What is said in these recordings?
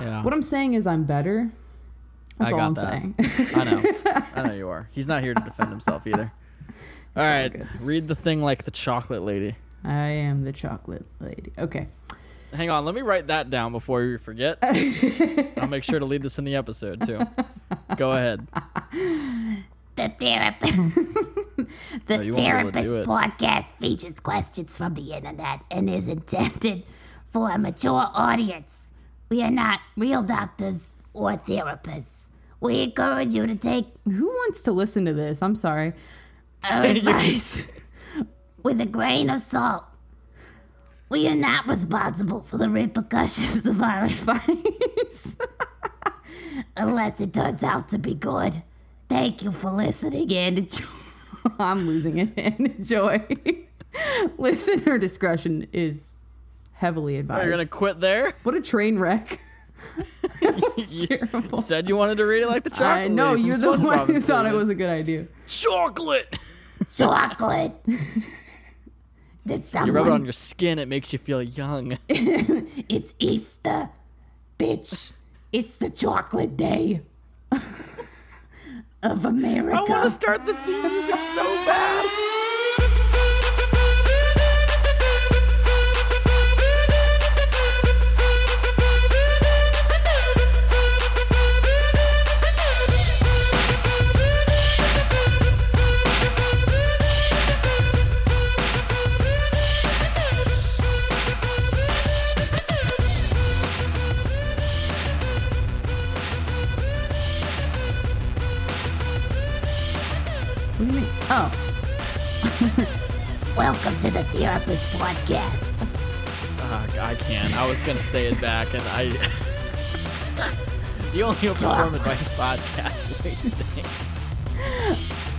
Yeah. What I'm saying is I'm better. That's I all I'm that. saying. I know. I know you are. He's not here to defend himself either. All all right. good. Read the thing like the chocolate lady. I am the chocolate lady. Okay. Hang on. Let me write that down before we forget. I'll make sure to leave this in the episode too. Go ahead. The TheraPissed. the you won't be able to TheraPissed podcast features questions from the internet and is intended for a mature audience. We are not real doctors or therapists. We encourage you to take Who wants to listen to this? I'm sorry. our advice with a grain of salt. We are not responsible for the repercussions of our advice unless it turns out to be good. Thank you for listening and enjoy. I'm losing it and enjoy. Listener discretion is heavily advised. You're gonna quit there? What a train wreck. That's You terrible. said you wanted to read it like the chocolate. I know you're the SpongeBob one who thought it was a good idea. chocolate. chocolate. Did You rub it on your skin, it makes you feel young. It's Easter, bitch. It's the chocolate day of America. I want to start the theme music so bad. Oh, Welcome to the TheraPissed Podcast. Ugh, I can't. I was gonna say it back, and I. the only open form advice podcast.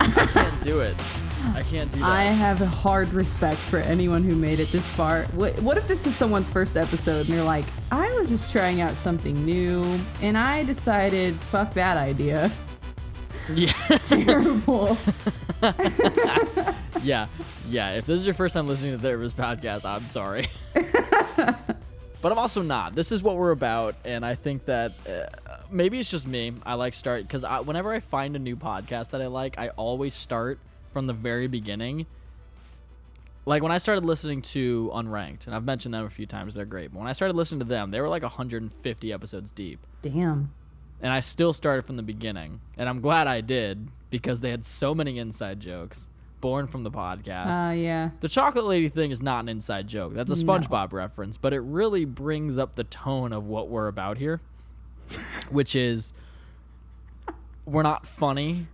I can't do it. I can't do that. I have a hard respect for anyone who made it this far. What, what if this is someone's first episode and they're like, I was just trying out something new and I decided, fuck that idea. Yeah, Terrible. yeah, yeah. If this is your first time listening to the TheraPissed podcast, I'm sorry. but I'm also not. This is what we're about, and I think that uh, maybe it's just me. I like start because I, whenever I find a new podcast that I like, I always start from the very beginning. Like when I started listening to Unranked, and I've mentioned them a few times, they're great. But when I started listening to them, they were like 150 episodes deep Damn. And I still started from the beginning. And I'm glad I did because they had so many inside jokes born from the podcast. Uh, yeah. the chocolate lady thing is not an inside joke. That's a No. SpongeBob reference, but it really brings up the tone of what we're about here, which is we're not funny,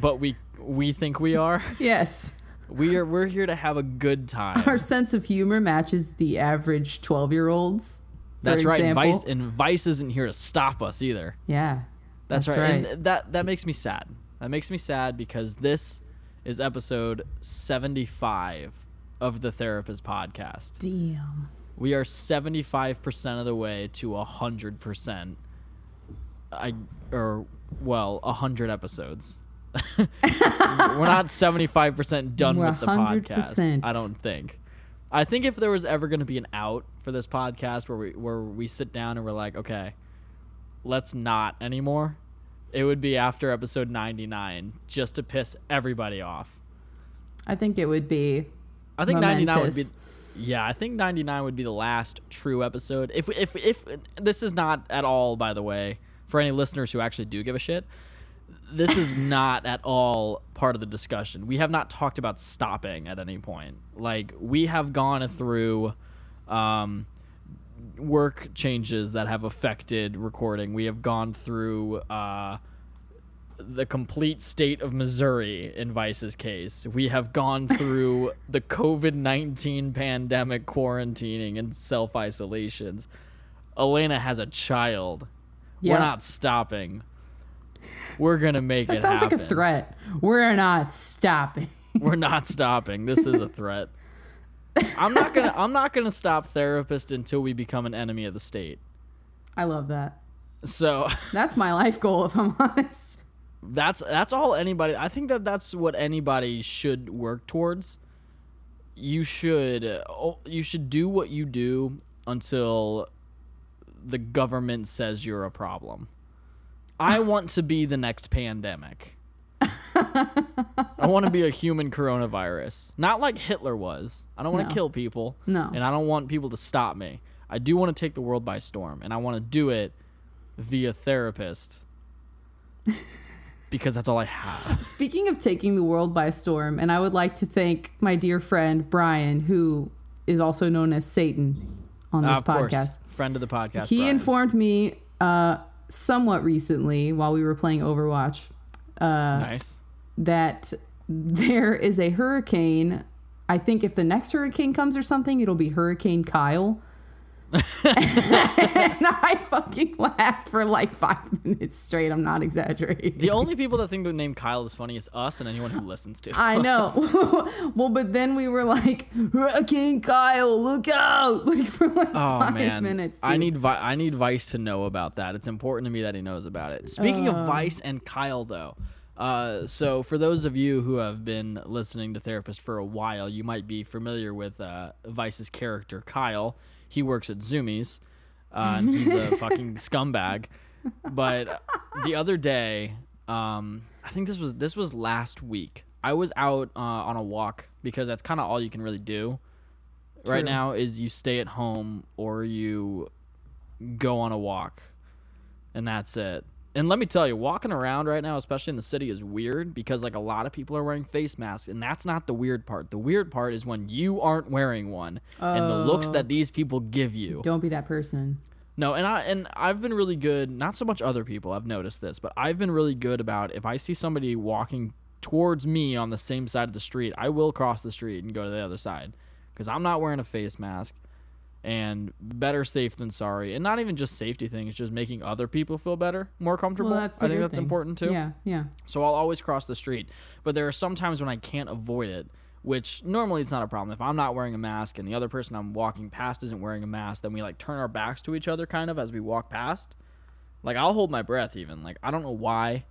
but we we think we are. Yes. We are we're here to have a good time. Our sense of humor matches the average 12 year olds. That's right. Example. Vice and Vice isn't here to stop us either. Yeah. That's, That's right. right. And that that makes me sad. That makes me sad because this is episode 75 of the TheraPissed podcast. Damn. We are 75% of the way to 100%. I or well, 100 episodes. We're not 75% done We're with the podcast. 100%. I don't think. I think if there was ever going to be an out for this podcast where we where we sit down and we're like, okay, let's not anymore, it would be after episode 99 just to piss everybody off. I think it would be. I think 99 would be Yeah, I think 99 would be the last true episode. If if if this is not at all by the way for any listeners who actually do give a shit, this is not at all part of the discussion. We have not talked about stopping at any point. Like we have gone through um work changes that have affected recording. We have gone through uh the complete state of Missouri in Vice's case. We have gone through the COVID 19 pandemic quarantining and self isolations. Elena has a child. Yeah. We're not stopping. We're to make That it sounds happen. like a threat. We're not stopping. We're not stopping. This is a threat. I'm not to I'm not to stop TheraPissed until we become an enemy of the state. I love that. So That's my life goal, if I'm honest. that's that's all anybody i think that that's what anybody should work towards you should oh, you should do what you do until the government says you're a problem. I want to be the next pandemic. I want to be a human coronavirus, not like Hitler was. I don't want to No. kill people. No. and I don't want people to stop me. I do want to take the world by storm, and I want to do it via TheraPissed because that's all I have. Speaking of taking the world by storm, and I would like to thank my dear friend Brian, who is also known as Satan on this of course, podcast. friend of the podcast. He Brian. informed me uh, somewhat recently while we were playing Overwatch uh, nice. that there is a hurricane. I think if the next hurricane comes or something, it'll be Hurricane Kyle. and I fucking laughed for like five minutes straight. I'm not exaggerating. The only people that think the name Kyle is funny is us and anyone who listens to. I know. well, but then we were like, Hurricane Kyle, look out! Like for like Oh five man, minutes. I need Vi- I need Vice to know about that. It's important to me that he knows about it. Speaking Uh. of Vice and Kyle, though, uh, so for those of you who have been listening to TheraPissed for a while, you might be familiar with uh, Vice's character Kyle. He works at Zoomies, uh, and he's a fucking scumbag. But the other day, um, I think this was this was last week. I was out uh, on a walk because that's kind of all you can really do right now is you stay at home or you go on a walk and that's it and let me tell you walking around right now especially in the city is weird because like a lot of people are wearing face masks and that's not the weird part the weird part is when you aren't wearing one and the looks Oh. that these people give you Don't be that person. no, and I and I've been really good. Not so much other people. I've noticed this, but I've been really good about if I see somebody walking towards me on the same side of the street, I will cross the street and go to the other side because I'm not wearing a face mask. And better safe than sorry, and not even just safety thing. It's just making other people feel better, more comfortable. Well, I think that's thing. important too. Yeah, yeah. So I'll always cross the street. But there are some times when I can't avoid it, which normally it's not a problem. If I'm not wearing a mask and the other person I'm walking past isn't wearing a mask, then we like turn our backs to each other kind of as we walk past. Like I'll hold my breath even. Like I don't know why.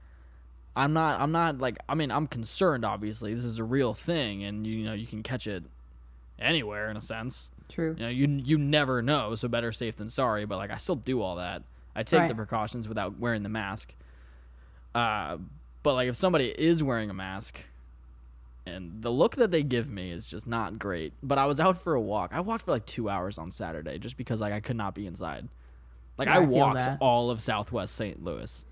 I'm not I'm not like I mean I'm concerned obviously. This is a real thing and you know you can catch it anywhere in a sense. True. You know, you you never know, so better safe than sorry. But like, I still do all that. I take the precautions without wearing the mask. Uh, but like, if somebody is wearing a mask, and the look that they give me is just not great. But I was out for a walk. I walked for like two hours on Saturday just because like I could not be inside. Like Yeah, I I walked all of Southwest St. Louis.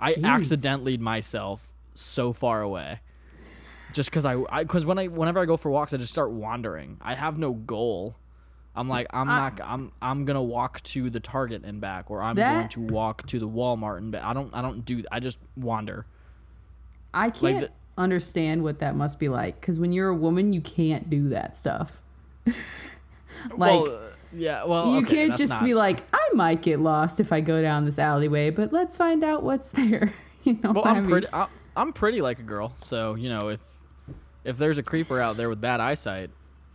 I Jeez. accidentally myself so far away just because I, because when I whenever I go for walks, I just start wandering. I have no goal. I'm like I'm I- not I'm I'm gonna walk to the Target and back, or I'm That- going to walk to the Walmart and back. I don't I don't do I just wander. I can't the- understand what that must be like because when you're a woman, you can't do that stuff. like, well, uh, yeah, well, you okay, can't just not- be like, I might get lost if I go down this alleyway, but let's find out what's there. you know, Well, what I I'm mean? pretty. I, I'm pretty like a girl, so you know if if there's a creeper out there with bad eyesight,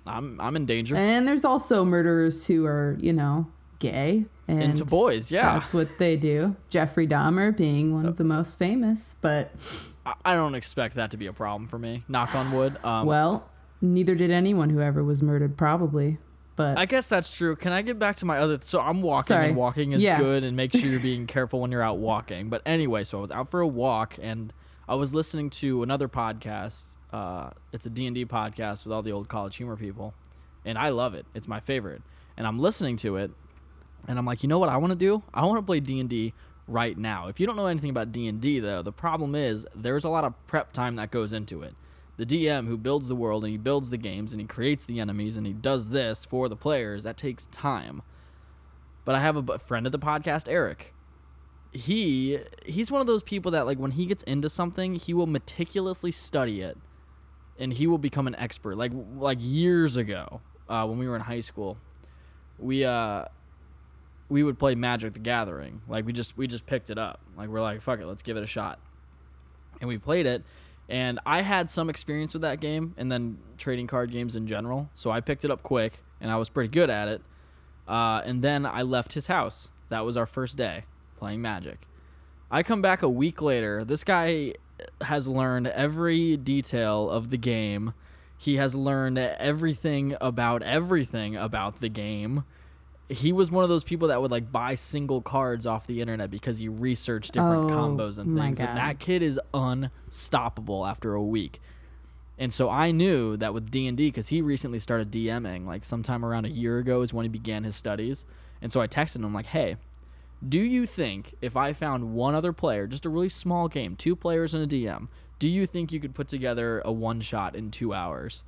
I'm I'm in danger. And there's also murderers who are, you know, gay and Into boys, yeah. That's what they do. Jeffrey Dahmer being one of the most famous, but I, don't expect that to be a problem for me. Knock on wood. Um, well, neither did anyone who ever was murdered, probably. But I guess that's true. Can I get back to my other? So I'm walking, Sorry. and walking is Yeah. good, and make sure you're being careful when you're out walking. But anyway, so I was out for a walk, and I was listening to another podcast. Uh, it's a D and D podcast with all the old college humor people, and I love it. It's my favorite, and I'm listening to it, and I'm like, you know what I want to do? I want to play D and D right now. If you don't know anything about D and D, though, the problem is there's a lot of prep time that goes into it the DM who builds the world and he builds the games and he creates the enemies and he does this for the players, that takes time. But I have a friend of the podcast, Eric. He he's one of those people that like when he gets into something, he will meticulously study it and he will become an expert. Like like years ago, uh, when we were in high school, we uh we would play Magic the Gathering. Like we just we just picked it up. Like we're like, fuck it, let's give it a shot. And we played it and I had some experience with that game and then trading card games in general. So I picked it up quick and I was pretty good at it. Uh, and then I left his house. That was our first day playing Magic. I come back a week later. This guy has learned every detail of the game. He has learned everything about everything about the game. he was one of those people that would like buy single cards off the internet because he researched different Oh, combos and things. And that kid is unstoppable after a week. And so I knew that with D and D because he recently started DMing, like sometime around a year ago is when he began his studies. And so I texted him like, "Hey, do you think if I found one other player, just a really small game, two players and a DM, do you think you could put together a one shot in two hours?"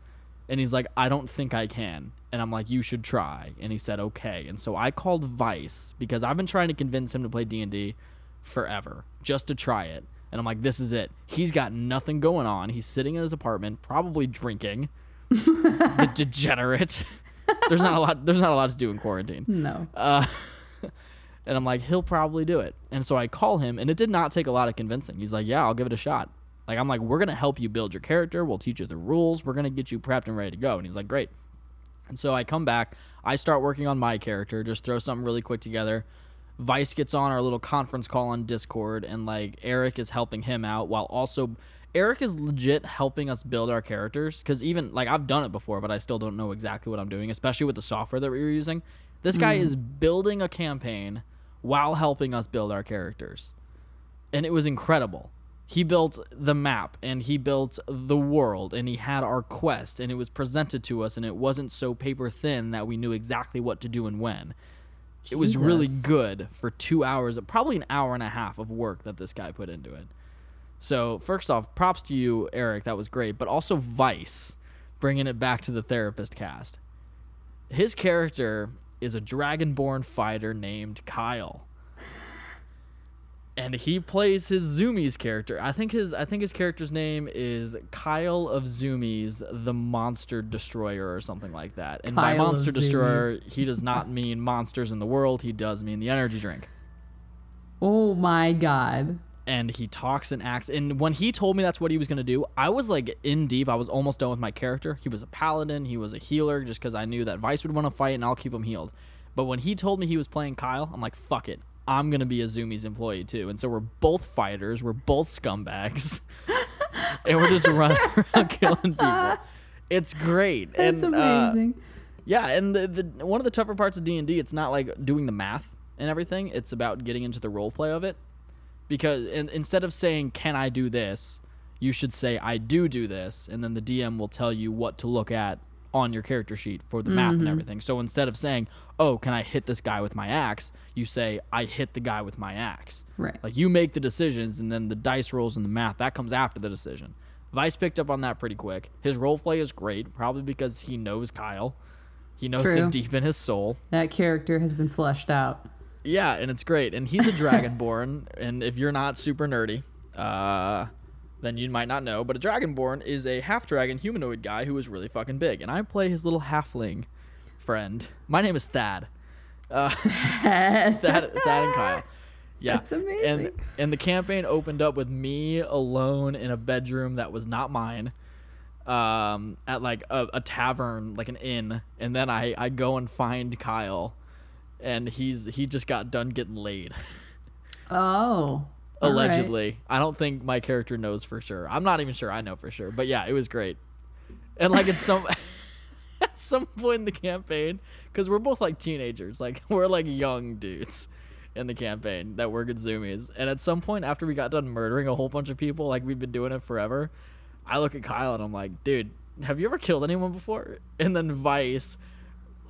And he's like, I don't think I can. And I'm like, you should try. And he said, okay. And so I called Vice because I've been trying to convince him to play D&D forever just to try it. And I'm like, this is it. He's got nothing going on. He's sitting in his apartment, probably drinking. the degenerate. there's not a lot. There's not a lot to do in quarantine. No. Uh, and I'm like, he'll probably do it. And so I call him, and it did not take a lot of convincing. He's like, yeah, I'll give it a shot. Like, I'm like, we're going to help you build your character. We'll teach you the rules. We're going to get you prepped and ready to go. And he's like, great. And so I come back. I start working on my character, just throw something really quick together. Vice gets on our little conference call on Discord, and like Eric is helping him out while also. Eric is legit helping us build our characters because even like I've done it before, but I still don't know exactly what I'm doing, especially with the software that we were using. This guy mm-hmm. is building a campaign while helping us build our characters. And it was incredible. He built the map and he built the world and he had our quest and it was presented to us and it wasn't so paper thin that we knew exactly what to do and when. It was really good for two hours, probably an hour and a half of work that this guy put into it. So, first off, props to you, Eric. That was great. But also, Vice, bringing it back to the TheraPissed cast. His character is a dragonborn fighter named Kyle. And he plays his Zoomies character. I think his I think his character's name is Kyle of Zoomies, the Monster Destroyer or something like that. And by Kyle of Monster Destroyer, Zoomies. he does not mean monsters in the world. He does mean the energy drink Oh my god. And he talks and acts. And when he told me that's what he was gonna do, I was like in deep. I was almost done with my character. He was a paladin. He was a healer, just because I knew that Vice would want to fight, and I'll keep him healed. But when he told me he was playing Kyle, I'm like, fuck it. I'm gonna be a Zoomies employee too. And so we're both fighters. We're both scumbags, and we're just running around killing people. It's great. It's uh, amazing. yeah, and the, the one of the tougher parts of D and D, it's not like doing the math and everything. It's about getting into the role play of it. Because in, instead of saying "Can I do this," you should say "I do do this," and then the DM will tell you what to look at on your character sheet for the map and mm-hmm. everything. So instead of saying "Oh, can I hit this guy with my axe?" you say "I hit the guy with my axe." Right. Like you make the decisions, and then the dice rolls and the math that comes after the decision. Vice picked up on that pretty quick. His role play is great, probably because he knows Kyle. He knows True. him deep in his soul. That character has been fleshed out. Yeah, and it's great. And he's a dragonborn, and if you're not super nerdy, uh, then you might not know. But a dragonborn is a half dragon humanoid guy who is really fucking big. And I play his little halfling friend. My name is Thad. Uh, Thad, Thad and Kyle. Yeah, That's amazing. And and the campaign opened up with me alone in a bedroom that was not mine, um, at like a, a tavern, like an inn, and then I I go and find Kyle, and he's he just got done getting laid, Oh. all right. allegedly. I don't think my character knows for sure. I'm not even sure I know for sure, but yeah, it was great. And like at some at some point in the campaign, because we're both like teenagers, like we're like young dudes in the campaign that work at Zoomies. And at some point after we got done murdering a whole bunch of people, like we've been doing it forever, I look at Kyle and I'm like, dude, have you ever killed anyone before? And then Vice,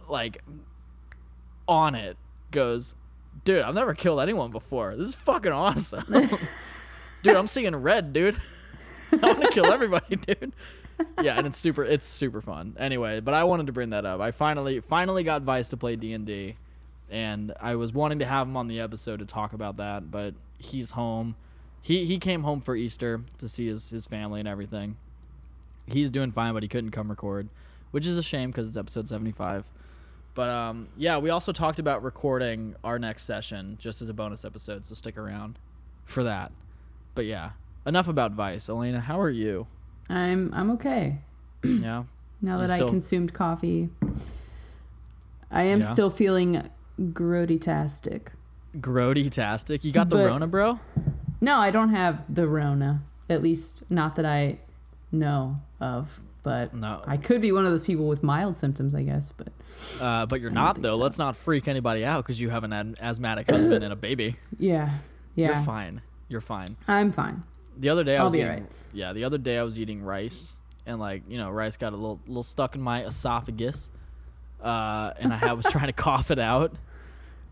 like, on it, goes, dude, I've never killed anyone before. This is fucking awesome. dude, I'm seeing red, dude. I want to kill everybody, dude. Yeah, and it's super it's super fun. Anyway, but I wanted to bring that up. I finally finally got Vice to play D&D and I was wanting to have him on the episode to talk about that, but he's home. He he came home for Easter to see his his family and everything. He's doing fine, but he couldn't come record, which is a shame because it's episode 75. But um, yeah, we also talked about recording our next session just as a bonus episode, so stick around for that. But yeah, enough about Vice. Elena, how are you? I'm I'm okay. Yeah. Now that still- I consumed coffee. I am Yeah. still feeling grody-tastic. Grody-tastic. You got the But- Rona, bro? No, I don't have the Rona. At least not that I know of. But No. I could be one of those people with mild symptoms, I guess. But Uh, but you're don't though. so. Let's not freak anybody out because you have an asthmatic husband and a baby. yeah, yeah, You're fine. You're fine. I'm fine. The other day I I'll was be eating, alright. yeah. The other day I was eating rice and like you know rice got a little little stuck in my esophagus, uh, and I had- was trying to cough it out,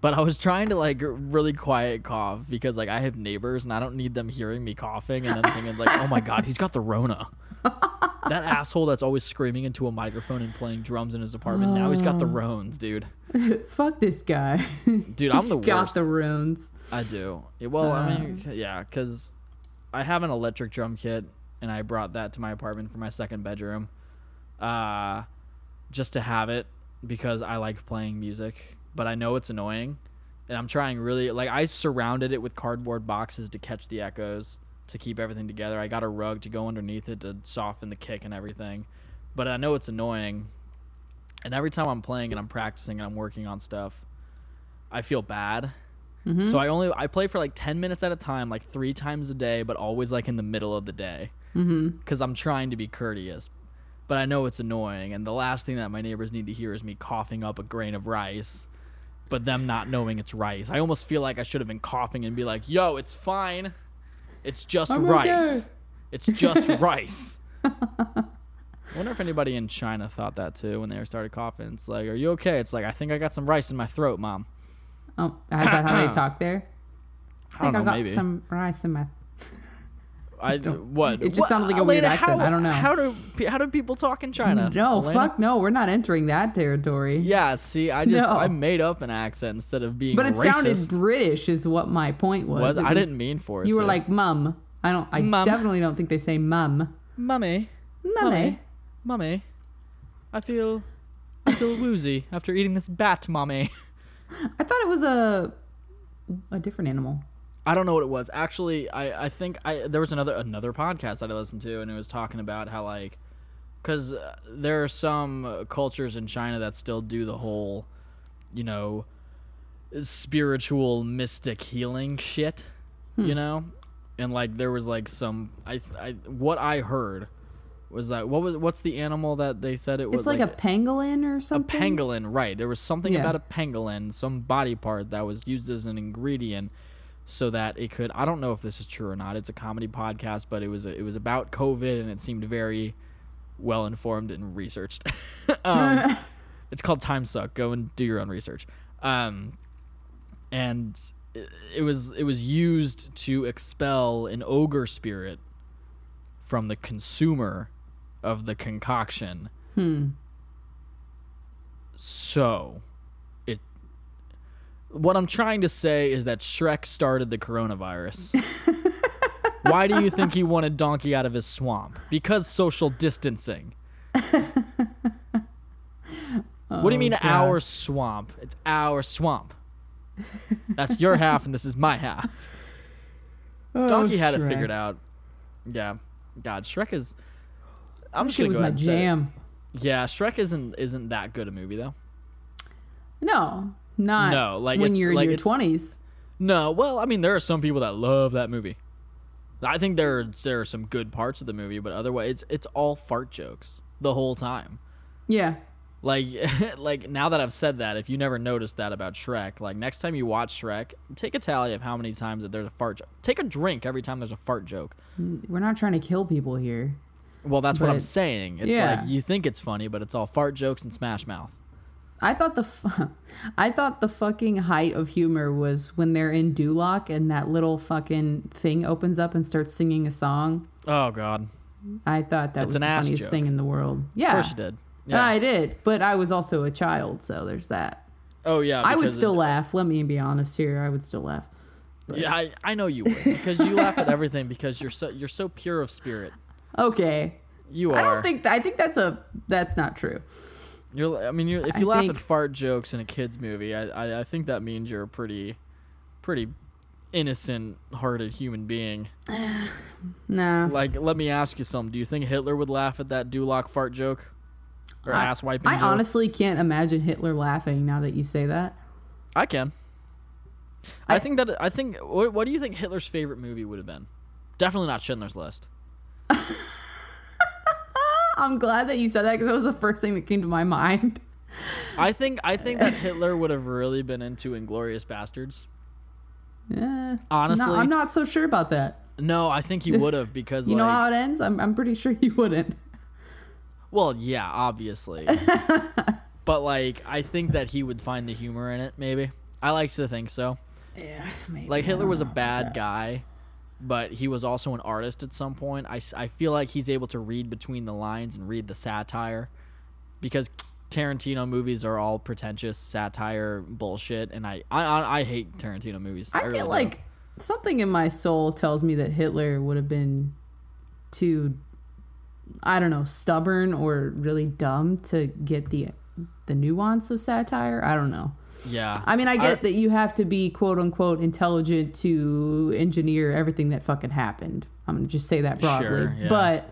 but I was trying to like really quiet cough because like I have neighbors and I don't need them hearing me coughing and then thinking like oh my god he's got the Rona. that asshole that's always screaming into a microphone and playing drums in his apartment. Now he's got the Rones, dude. Fuck this guy. Dude, I'm He's the got the runes. I do. Well, I mean, Uh. yeah, because I have an electric drum kit, and I brought that to my apartment for my second bedroom, uh, just to have it because I like playing music. But I know it's annoying, and I'm trying really like I surrounded it with cardboard boxes to catch the echoes to keep everything together. I got a rug to go underneath it to soften the kick and everything. But I know it's annoying, and every time I'm playing and I'm practicing and I'm working on stuff, I feel bad. Mm-hmm. So I only I play for like 10 minutes at a time, like 3 times a day, but always like in the middle of the day Mm-hmm. cuz I'm trying to be courteous. But I know it's annoying and the last thing that my neighbors need to hear is me coughing up a grain of rice, but them not knowing it's rice. I almost feel like I should have been coughing and be like, "Yo, it's fine. It's just I'm rice. okay." It's just rice." I wonder if anybody in China thought that too when they started coughing. It's like, "Are you okay?" It's like, "I think I got some rice in my throat, mom." Oh, is that how they talk there? I think don't I, got maybe. some rice in my. I don't- what? it just what- sounded like a weird accent. How, I don't know. How do how do people talk in China? No, Elena? fuck no. We're not entering that territory. Yeah, see, I just No. I made up an accent instead of being. But it racist. sounded British, is what my point was. Was It I didn't mean for it. You were like mum. I don't. I Mum. definitely don't think they say mum. mummy, Mummy. mummy. I feel I feel woozy after eating this bat, mommy. I thought it was a a different animal. I don't know what it was. Actually, I, I think I there was another another podcast that I listened to, and it was talking about how like, because uh, there are some cultures in China that still do the whole, you know, spiritual mystic healing shit, you know, and like there was like some I I what I heard was that what was what's the animal that they said it was It's like, a pangolin or something. a pangolin, right? There was something Yeah. about a pangolin, some body part that was used as an ingredient, so that it could. I don't know if this is true or not. It's a comedy podcast, but it was it was about COVID, and it seemed very well informed and researched. um, it's called Time Suck. Go and do your own research. Um, and it, it was it was used to expel an ogre spirit from the consumer of the concoction. Hmm. So. What I'm trying to say is that Shrek started the coronavirus. Why do you think he wanted Donkey out of his swamp? Because social distancing. what do you oh, mean, Oh, God. our swamp? It's our swamp. That's your half, and this is my half. Oh, Donkey had it Oh, figured out. Yeah. God, Shrek is. I'm just gonna was go my say it. jam. Yeah, Shrek isn't isn't that good a movie though. No, not No, like, when it's- you're like, in your twenties. No, well, I mean, there are some people that love that movie. I think there are, there are some good parts of the movie, but otherwise, it's it's all fart jokes the whole time. Yeah. Like, like now that I've said that, if you never noticed that about Shrek, like next time you watch Shrek, take a tally of how many times that there's a fart joke. Take a drink every time there's a fart joke. Mm, we're not trying to kill people here. Well, that's what I'm saying. It's yeah. like you think it's funny, but it's all fart jokes and Smash Mouth. I thought the fu- I thought the fucking height of humor was when they're in Duloc and that little fucking thing opens up and starts singing a song. Oh God, I thought that It's was the funniest joke. thing in the world. Yeah. of course you did. Uh, yeah. I did, but I was also a child, so there's that. oh yeah. I would still laugh. Let me be honest here. I would still laugh. Yeah, I, I know you would because you laugh at everything because you're so you're so pure of spirit. Okay. You are. I don't think I think that's a that's not true. You're. I mean, you're, if you I laugh think- at fart jokes in a kids movie, I, I I think that means you're a pretty, pretty innocent-hearted human being. Nah. Like, let me ask you something. Do you think Hitler would laugh at that Duloc fart joke or I- ass wiping? I joke? honestly can't imagine Hitler laughing now that you say that. I can. I, I- think that I think. What, what do you think Hitler's favorite movie would have been? Definitely not Schindler's List. I'm glad that you said that because that was the first thing that came to my mind. I think I think that Hitler would have really been into Inglourious Basterds. Yeah. Honestly, no, I'm not so sure about that. No, I think he would have because You like, know how it ends? I'm, I'm pretty sure he wouldn't. well, yeah, obviously. but like I think that he would find the humor in it maybe. I like to think so. Yeah, maybe. Like Hitler was a bad guy, but he was also an artist at some point. I, I feel like he's able to read between the lines and read the satire because Tarantino movies are all pretentious satire bullshit and I I, I, I hate Tarantino movies. I really feel like something in my soul tells me that Hitler would have been too, I don't know, stubborn or really dumb to get the the nuance of satire. I don't know. Yeah. I mean, I get I- that you have to be quote unquote intelligent to engineer everything that fucking happened. I'm gonna just say that broadly, Sure, yeah. but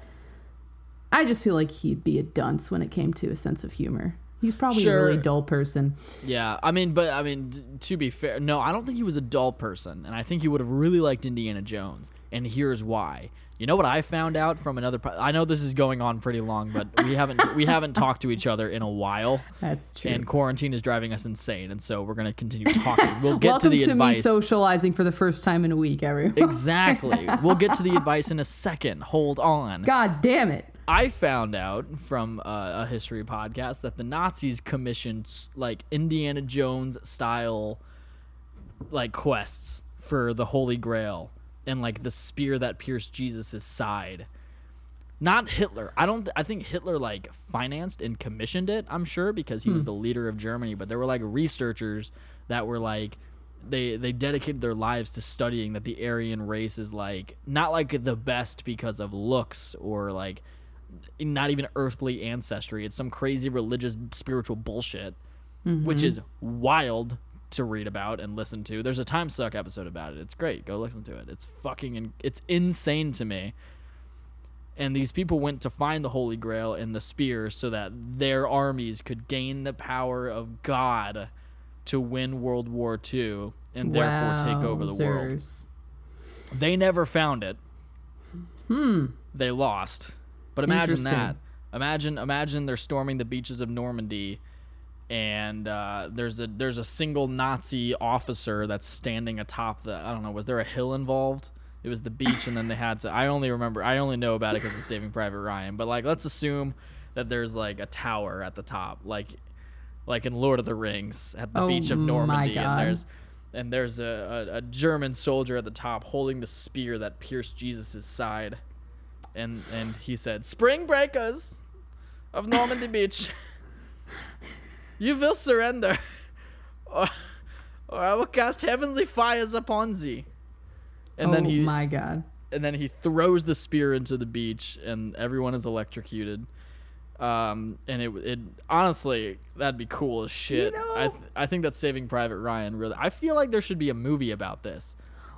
I just feel like he'd be a dunce when it came to a sense of humor. He's probably Sure. a really dull person. Yeah, I mean, but I mean, t- to be fair, no, I don't think he was a dull person, and I think he would have really liked Indiana Jones, and here's why. You know what I found out from another? Po- I know this is going on pretty long, but we haven't we haven't talked to each other in a while, That's true. and quarantine is driving us insane, and so we're gonna continue talking. We'll get Welcome to the to, me socializing for the first time in a week, everyone. exactly. We'll get to the advice in a second. Hold on. God damn it. I found out from uh, a history podcast that the Nazis commissioned like Indiana Jones style like quests for the Holy Grail and like the spear that pierced Jesus's side. Not Hitler. I don't. I think Hitler like financed and commissioned it. I'm sure because he was hmm. the leader of Germany. But there were like researchers that were like, they they dedicated their lives to studying that the Aryan race is like not like the best because of looks or like not even earthly ancestry. It's some crazy religious spiritual bullshit, which mm-hmm. is wild to read about and listen to. There's a Time Suck episode about it. It's great. Go listen to it. It's fucking in, it's insane to me. And these people went to find the Holy Grail and the spear so that their armies could gain the power of God to win World War II and therefore take over the world. They never found it. Hmm. They lost. But imagine that. Imagine imagine they're storming the beaches of Normandy and uh, there's a there's a single Nazi officer that's standing atop the I don't know was there a hill involved? It was the beach and then they had to I only remember I only know about it because of Saving Private Ryan. But like let's assume that there's like a tower at the top like like in Lord of the Rings at the Oh beach of Normandy and there's and there's a, a, a German soldier at the top holding the spear that pierced Jesus' side. And and he said, Spring breakers of Normandy Beach. You will surrender. Or, or I will cast heavenly fires upon thee. And oh then he my god. and then he throws the spear into the beach and everyone is electrocuted um and it it honestly that'd be cool as shit know- i th- i think that's saving private ryan really i feel like there should be a movie about this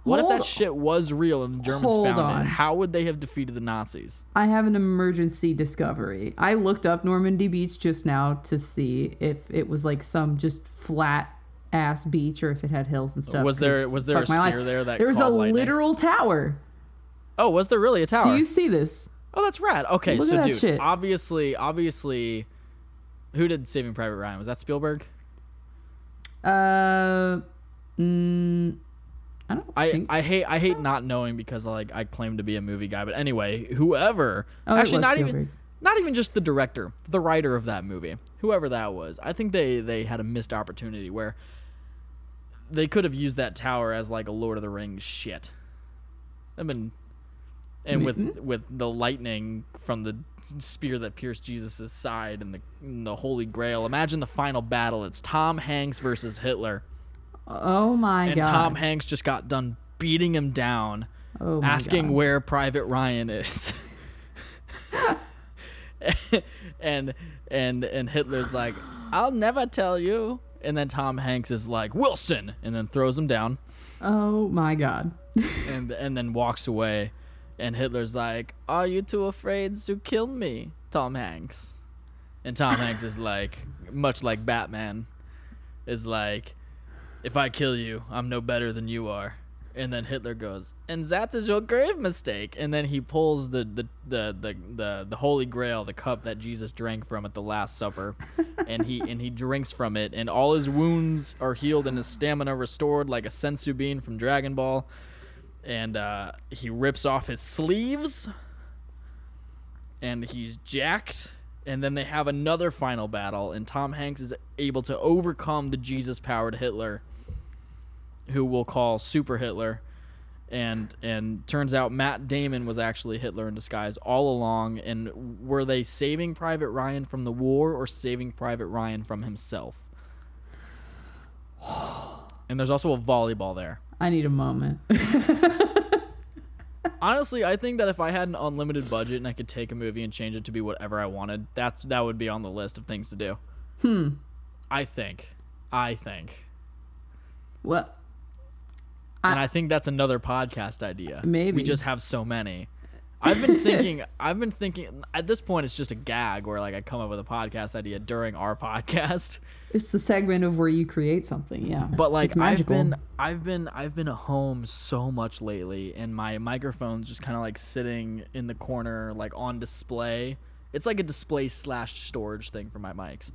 what if that shit was real and the germans hold found on. it how would they have defeated the nazis I have an emergency discovery. I looked up Normandy Beach just now to see if it was like some just flat ass beach or if it had hills and stuff. Was there- was there a spear there that there was a lightning? literal tower? oh was there really a tower Do you see this? oh that's rad okay Look so dude shit. obviously obviously who did saving private ryan was that spielberg Uh, mm, I don't I. I hate I hate not knowing because like I claim to be a movie guy, but anyway, whoever Oh, actually not Spielberg. even not even just the director, the writer of that movie, whoever that was. I think they they had a missed opportunity where they could have used that tower as like a Lord of the Rings shit. I mean, and with Mm-hmm. with the lightning from the spear that pierced Jesus' side and the and the Holy Grail. Imagine the final battle. It's Tom Hanks versus Hitler oh my and god. Tom Hanks just got done beating him down, oh asking God. where Private Ryan is. and and and Hitler's like, "I'll never tell you." And then Tom Hanks is like, "Wilson," and then throws him down, Oh my god. and and then walks away. And Hitler's like, "Are you too afraid to kill me, Tom Hanks?" And Tom Hanks is like, much like Batman, is like, "If I kill you, I'm no better than you are." And then Hitler goes, and that is your grave mistake. And then he pulls the the, the, the, the, the holy grail, the cup that Jesus drank from at the Last Supper, and he and he drinks from it, and all his wounds are healed and his stamina restored like a senzu bean from Dragon Ball. And uh, he rips off his sleeves, and he's jacked. And then they have another final battle, and Tom Hanks is able to overcome the Jesus-powered Hitler who we'll call Super Hitler, and and turns out Matt Damon was actually Hitler in disguise all along. And were they saving Private Ryan from the war or saving Private Ryan from himself? And there's also a volleyball there. I need a moment. Honestly, I think that if I had an unlimited budget and I could take a movie and change it to be whatever I wanted, that's that would be on the list of things to do. hmm. I think. I think. Well, and I- I think that's another podcast idea. Maybe. we just have so many. I've been thinking. I've been thinking. At this point, it's just a gag where like I come up with a podcast idea during our podcast. it's the segment of where you create something. Yeah. But like I've been, I've been, I've been at home so much lately, and my microphone's just kind of like sitting in the corner, like on display. It's like a display slash storage thing for my mics.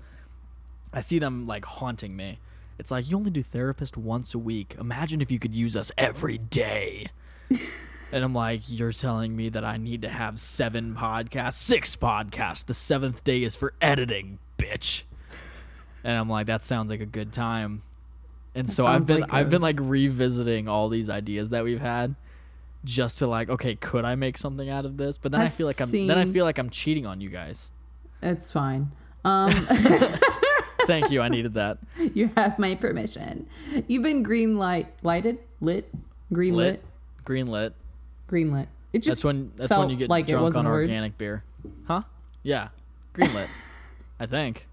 I see them like haunting me. It's like you only do TheraPissed once a week. Imagine if you could use us every day. and I'm like, you're telling me that I need to have seven podcasts, six podcasts. The seventh day is for editing, bitch. And I'm like, that sounds like a good time. And That so I've been like I've been like revisiting all these ideas that we've had just to like, okay, could I make something out of this? But then i I've feel like I'm then I feel like I'm cheating on you guys. It's fine. Um, Thank you. I needed that. you have my permission. You've been green light lighted lit green lit, Lit. Green lit. green lit. It just That's when that's felt when you get like it drunk wasn't on word. organic beer. Huh? Yeah. Green lit. I think.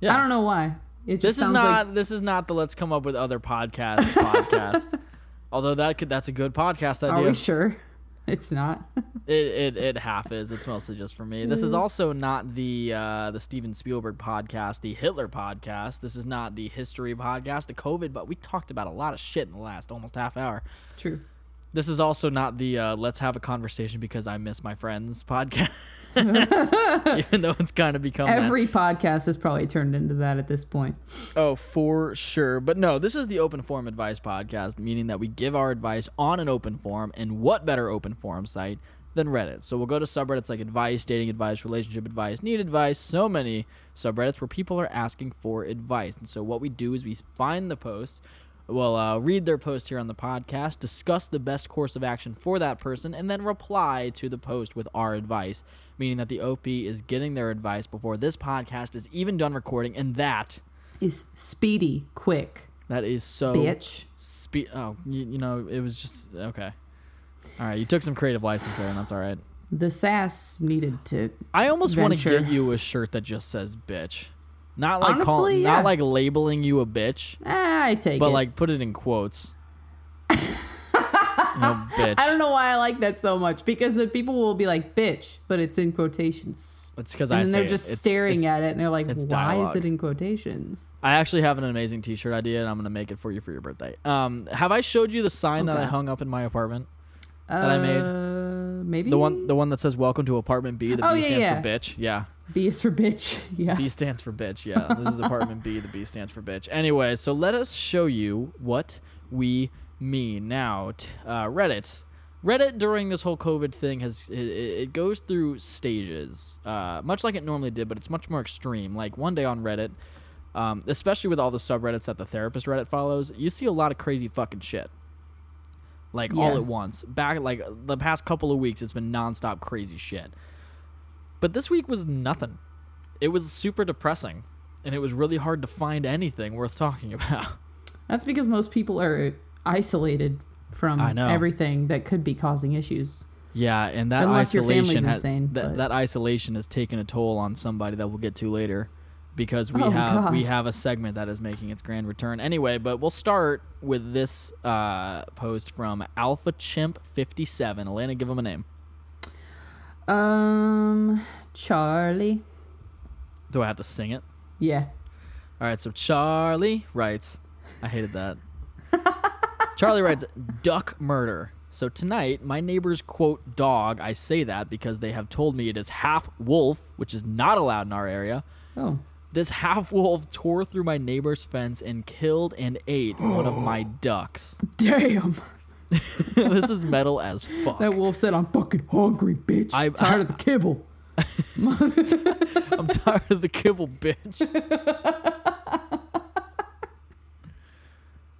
Yeah. I don't know why. It just This is not like this is not the let's come up with other podcasts podcast. Although that could that's a good podcast idea. Are idea. we sure? It's not. It, it it half is. It's mostly just for me. This is also not the uh, the Steven Spielberg podcast, the Hitler podcast. This is not the history podcast, the COVID. But we talked about a lot of shit in the last almost half hour. True. This is also not the uh, let's have a conversation because I miss my friends podcast. Even though it's kind of become that. Every podcast has probably turned into that at this point. Oh, for sure. But no, this is the open forum advice podcast, meaning that we give our advice on an open forum, and what better open forum site than Reddit? So we'll go to subreddits like advice, dating advice, relationship advice, need advice, so many subreddits where people are asking for advice. And so what we do is we find the post, we'll uh, read their post here on the podcast, discuss the best course of action for that person, and then reply to the post with our advice, meaning that the OP is getting their advice before this podcast is even done recording, and that Is speedy, quick, that is so bitch. Spe- oh, you, you know, it was just okay. All right, you took some creative license there, and that's all right. The sass needed to. I almost want to Venture. get you a shirt that just says "bitch," not like call, yeah. not like labeling you a bitch, Ah, I take it. but it. like put it in quotes. you know, bitch. I don't know why I like that so much because the people will be like "bitch," but it's in quotations, It's because and I say they're it. just It's- staring it's- at it and they're like, "Why dialogue. is it in quotations?" I actually have an amazing T-shirt idea, and I'm gonna make it for you for your birthday. Um, have I showed you the sign that I hung up in my apartment? That I made? Uh, maybe The one, the one that says "Welcome to Apartment B." The Oh, B yeah, stands yeah. for bitch. Yeah. B is for bitch. Yeah. B stands for bitch. Yeah, this is apartment B. The B stands for bitch. Anyway, so let us show you what we mean now. T- uh, Reddit. Reddit during this whole COVID thing has it, it goes through stages, uh, much like it normally did, but it's much more extreme. Like one day on Reddit, um, especially with all the subreddits that the TheraPissed Reddit follows, you see a lot of crazy fucking shit. Like all at once. Back like the past couple of weeks, it's been nonstop crazy shit. But this week was nothing. It was super depressing, and it was really hard to find anything worth talking about. That's because most people are isolated from everything that could be causing issues. Yeah, and that Unless your isolation has insane, that, that isolation has taken a toll on somebody that we'll get to later, because we Oh, have we have a segment that is making its grand return. Anyway, but we'll start with this uh, post from Alpha Chimp fifty seven. Elena, give him a name. Um, Charlie. Do I have to sing it? Yeah. All right, so Charlie writes, I hated that. Charlie writes, duck murder. So tonight, my neighbor's quote dog, I say that because they have told me it is half wolf, which is not allowed in our area. Oh. This half wolf tore through my neighbor's fence and killed and ate one of my ducks. Damn. this is metal as fuck. That wolf said, I'm fucking hungry, bitch. I- I'm tired of the kibble. I'm tired of the kibble, bitch.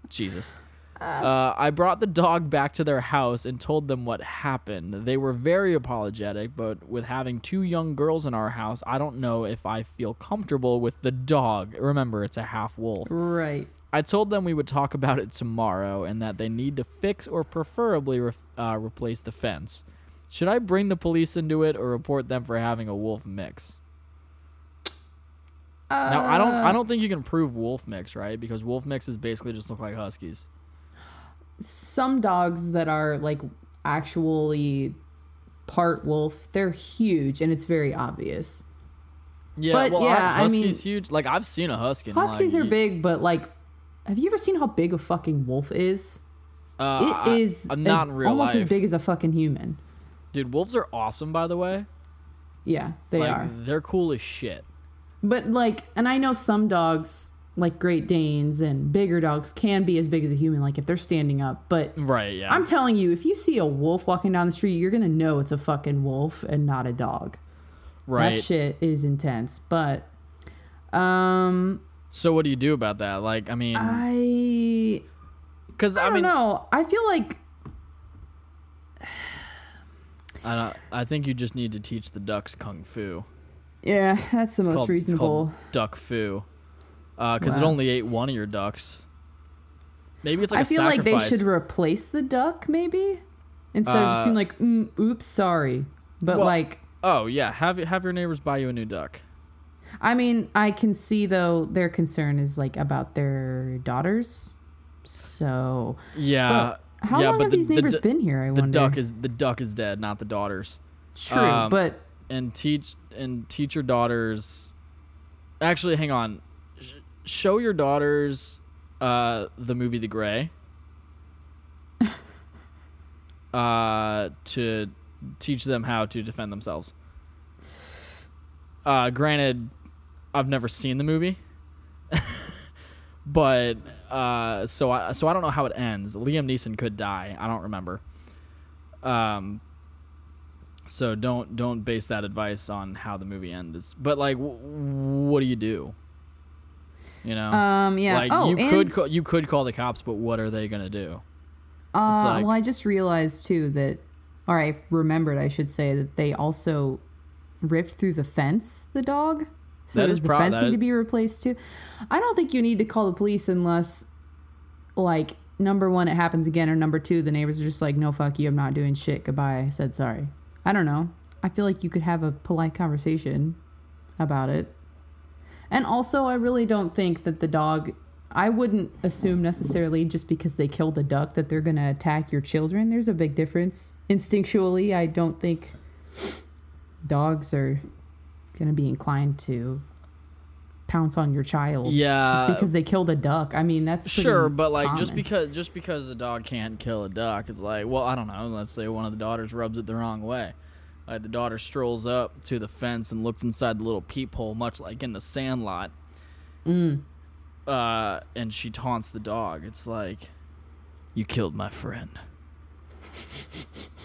Jesus. Uh, I brought the dog back to their house and told them what happened. They were very apologetic, but with having two young girls in our house, I don't know if I feel comfortable with the dog. Remember, it's a half wolf. Right. I told them we would talk about it tomorrow and that they need to fix or preferably re- uh, replace the fence. Should I bring the police into it or report them for having a wolf mix? Now I don't I Uh, don't think you can prove wolf mix, right? Because wolf mixes basically just look like huskies. Some dogs that are like actually part wolf, they're huge and it's very obvious. Yeah, But, well, yeah, I aren't mean- huskies huge. Like I've seen a husky. Huskies like, are you- big, but like, have you ever seen how big a fucking wolf is? Uh, It I- is uh, as- not in real almost as big as a fucking human. Dude, wolves are awesome, by the way. Yeah, they like, are. They're cool as shit. But like, and I know some dogs, like Great Danes and bigger dogs, can be as big as a human, like if they're standing up. But Right? Yeah. I'm telling you, if you see a wolf walking down the street, you're gonna know it's a fucking wolf and not a dog. right. That shit is intense. But, um, So what do you do about that? Like, I mean, I because I, I, don't mean, know. I feel like I don't, I think you just need to teach the ducks kung fu. yeah, that's the most called- reasonable. duck fu. Because it Wow. only ate one of your ducks. Maybe it's like I feel like they should replace the duck, maybe instead of just Uh, being like, mm, "Oops, sorry." But Well- like, Oh yeah, have have your neighbors buy you a new duck. I mean, I can see though their concern is like about their daughters. So, Yeah. but how yeah, long but have the- these neighbors du- been here? I The wonder. duck is the duck is dead, not the daughters. true, um, but And teach and teach your daughters. Actually, hang on. Sh- show your daughters uh, the movie The Grey. uh, to teach them how to defend themselves. Uh, granted, I've never seen the movie, but uh, so I so I don't know how it ends. Liam Neeson could die. I don't remember. Um. So don't don't base that advice on how the movie ends. But like, w- what do you do? You know, um, yeah. like oh, you and, could call, you could call the cops, but what are they gonna do? Uh, like- well, I just realized too that, or I remembered, I should say that they also ripped through the fence. The dog. So That does is the prob- fence need to be replaced too? I don't think you need to call the police unless, like, number one, it happens again, or number two, the neighbors are just like, "No, fuck you, I'm not doing shit. Goodbye." I said sorry. I don't know. I feel like you could have a polite conversation about it. And also, I really don't think that the dog. I wouldn't assume necessarily just because they killed a duck that they're going to attack your children. There's a big difference. Instinctually, I don't think dogs are going to be inclined to pounce on your child. Yeah. Just because they killed a duck. I mean, that's Sure, but like just because just because a dog can't kill a duck, it's like, well, I don't know. Let's say one of the daughters rubs it the wrong way. Like the daughter strolls up to the fence and looks inside the little peephole, much like in the Sandlot. Mm. Uh, and she taunts the dog. It's like, you killed my friend.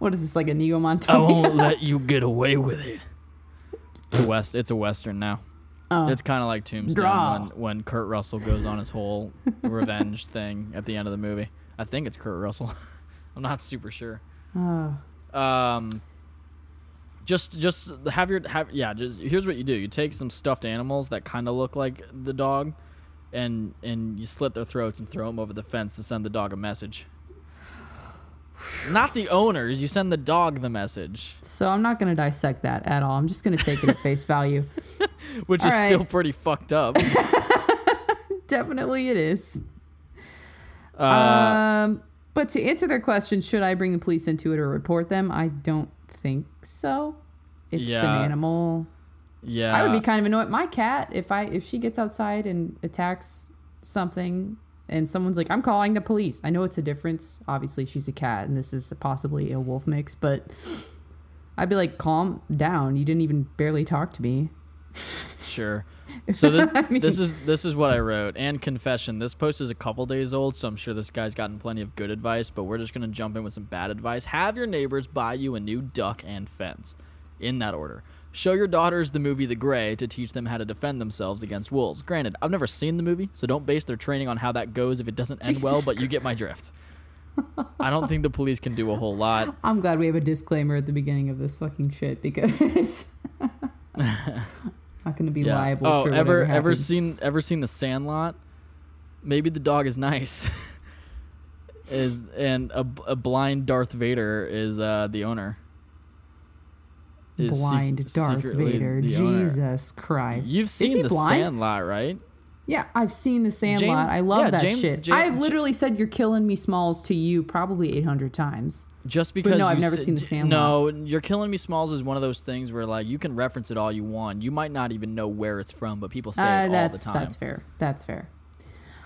What is this, like a Neo I won't let you get away with it. It's a west. It's a western now. Oh. It's kind of like Tombstone Draw. when, when Kurt Russell goes on his whole revenge thing at the end of the movie. I think it's Kurt Russell. I'm not super sure. Oh. Um, just just have your have yeah. Just here's what you do. You take some stuffed animals that kind of look like the dog, and and you slit their throats and throw them over the fence to send the dog a message. Not the owners. You send the dog the message, So I'm not going to dissect that at all. I'm just going to take it at face value. which All is right. still pretty fucked up. Definitely it is. Uh, um, but to answer their question, should I bring the police into it or report them? I don't think so. It's Yeah. an animal. yeah. I would be kind of annoyed. My cat, if I if she gets outside and attacks something, and someone's like, I'm calling the police. I know it's a difference. Obviously, she's a cat, and this is possibly a wolf mix, but I'd be like, calm down. You didn't even barely talk to me. Sure. So this, I mean- this is this is what I wrote. And confession, this post is a couple days old, so I'm sure this guy's gotten plenty of good advice. But we're just gonna jump in with some bad advice. Have your neighbors buy you a new duck and fence, in that order. Show your daughters the movie The Grey to teach them how to defend themselves against wolves. Granted, I've never seen the movie, so don't base their training on how that goes if it doesn't end well. But you get my drift. I don't think the police can do a whole lot. I'm glad we have a disclaimer at the beginning of this fucking shit because not going to be liable Oh, for ever whatever ever happens. seen ever seen the Sandlot? Maybe the dog is nice. is and a, a blind Darth Vader is uh, the owner. Is sec- blind Darth Vader? Jesus Christ! You've Is seen he the blind? Sandlot, right? Yeah, I've seen the Sandlot. I love yeah, that James- shit. James- I've literally said "You're killing me, Smalls" to you probably 800 times. Just because no, I've never said- seen The Sandlot. No, you're killing me. Smalls is one of those things where like you can reference it all you want. You might not even know where it's from, but people say Uh, it all the time. that's fair. That's fair.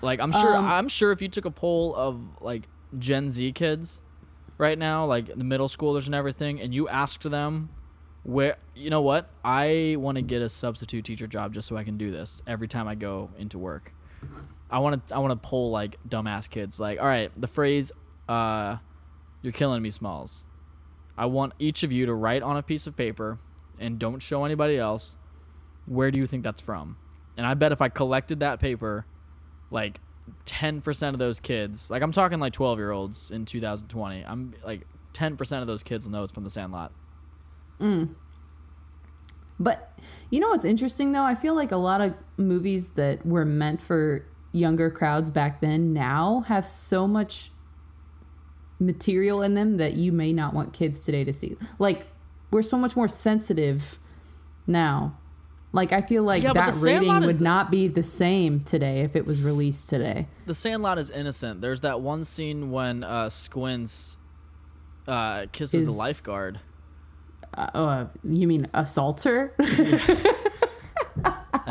Like I'm sure Um, I'm sure if you took a poll of like Gen Z kids right now, like the middle schoolers and everything, and you asked them where you know what? I want to get a substitute teacher job just so I can do this every time I go into work. I want to I want to pull like dumbass kids like, "All right, the phrase uh you're killing me, Smalls. I want each of you to write on a piece of paper and don't show anybody else where do you think that's from?" And I bet if I collected that paper like 10% of those kids like i'm talking like 12 year olds in 2020 i'm like 10% of those kids will know it's from the sandlot But you know what's interesting though? I feel like a lot of movies that were meant for younger crowds back then now have so much material in them that you may not want kids today to see. Like we're so much more sensitive now. Like I feel like Yeah, that rating Sandlot would is- not be the same today if it was released today. the sandlot is innocent there's that one scene when uh squints uh kisses the lifeguard Uh, uh, you mean assaulter? i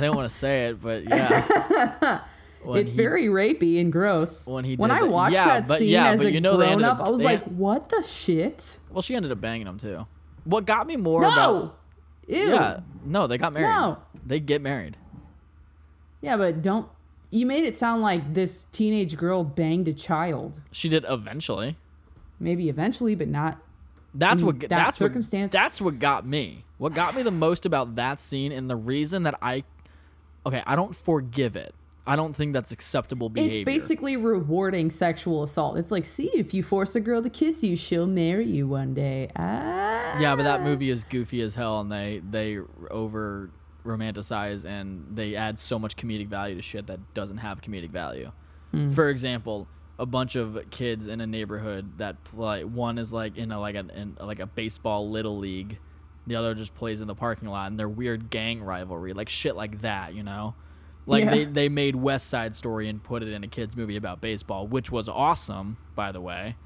didn't want to say it but yeah When it's he- very rapey and gross. when he when I watched yeah, that but- scene yeah, as a you know grown up, up- I was like, "What the shit?" well she ended up banging him too what got me more about No, ew. yeah no they got married No. they get married Yeah, but don't. You made it sound like this teenage girl banged a child. she did eventually Maybe eventually, but not. That's what that that's circumstance? What, that's what got me. What got me the most about that scene, and the reason that I, okay, I don't forgive it. I don't think that's acceptable behavior. It's basically rewarding sexual assault. It's like, see, if you force a girl to kiss you, she'll marry you one day. Ah. yeah, but that movie is goofy as hell, and they they over romanticize and they add so much comedic value to shit that doesn't have comedic value. For example, a bunch of kids in a neighborhood that play. One is like in a like a in like a baseball little league. The other just plays in the parking lot, and their weird gang rivalry, like shit like that, you know. Like Yeah. they, they made West Side Story and put it in a kids movie about baseball, which was awesome, by the way.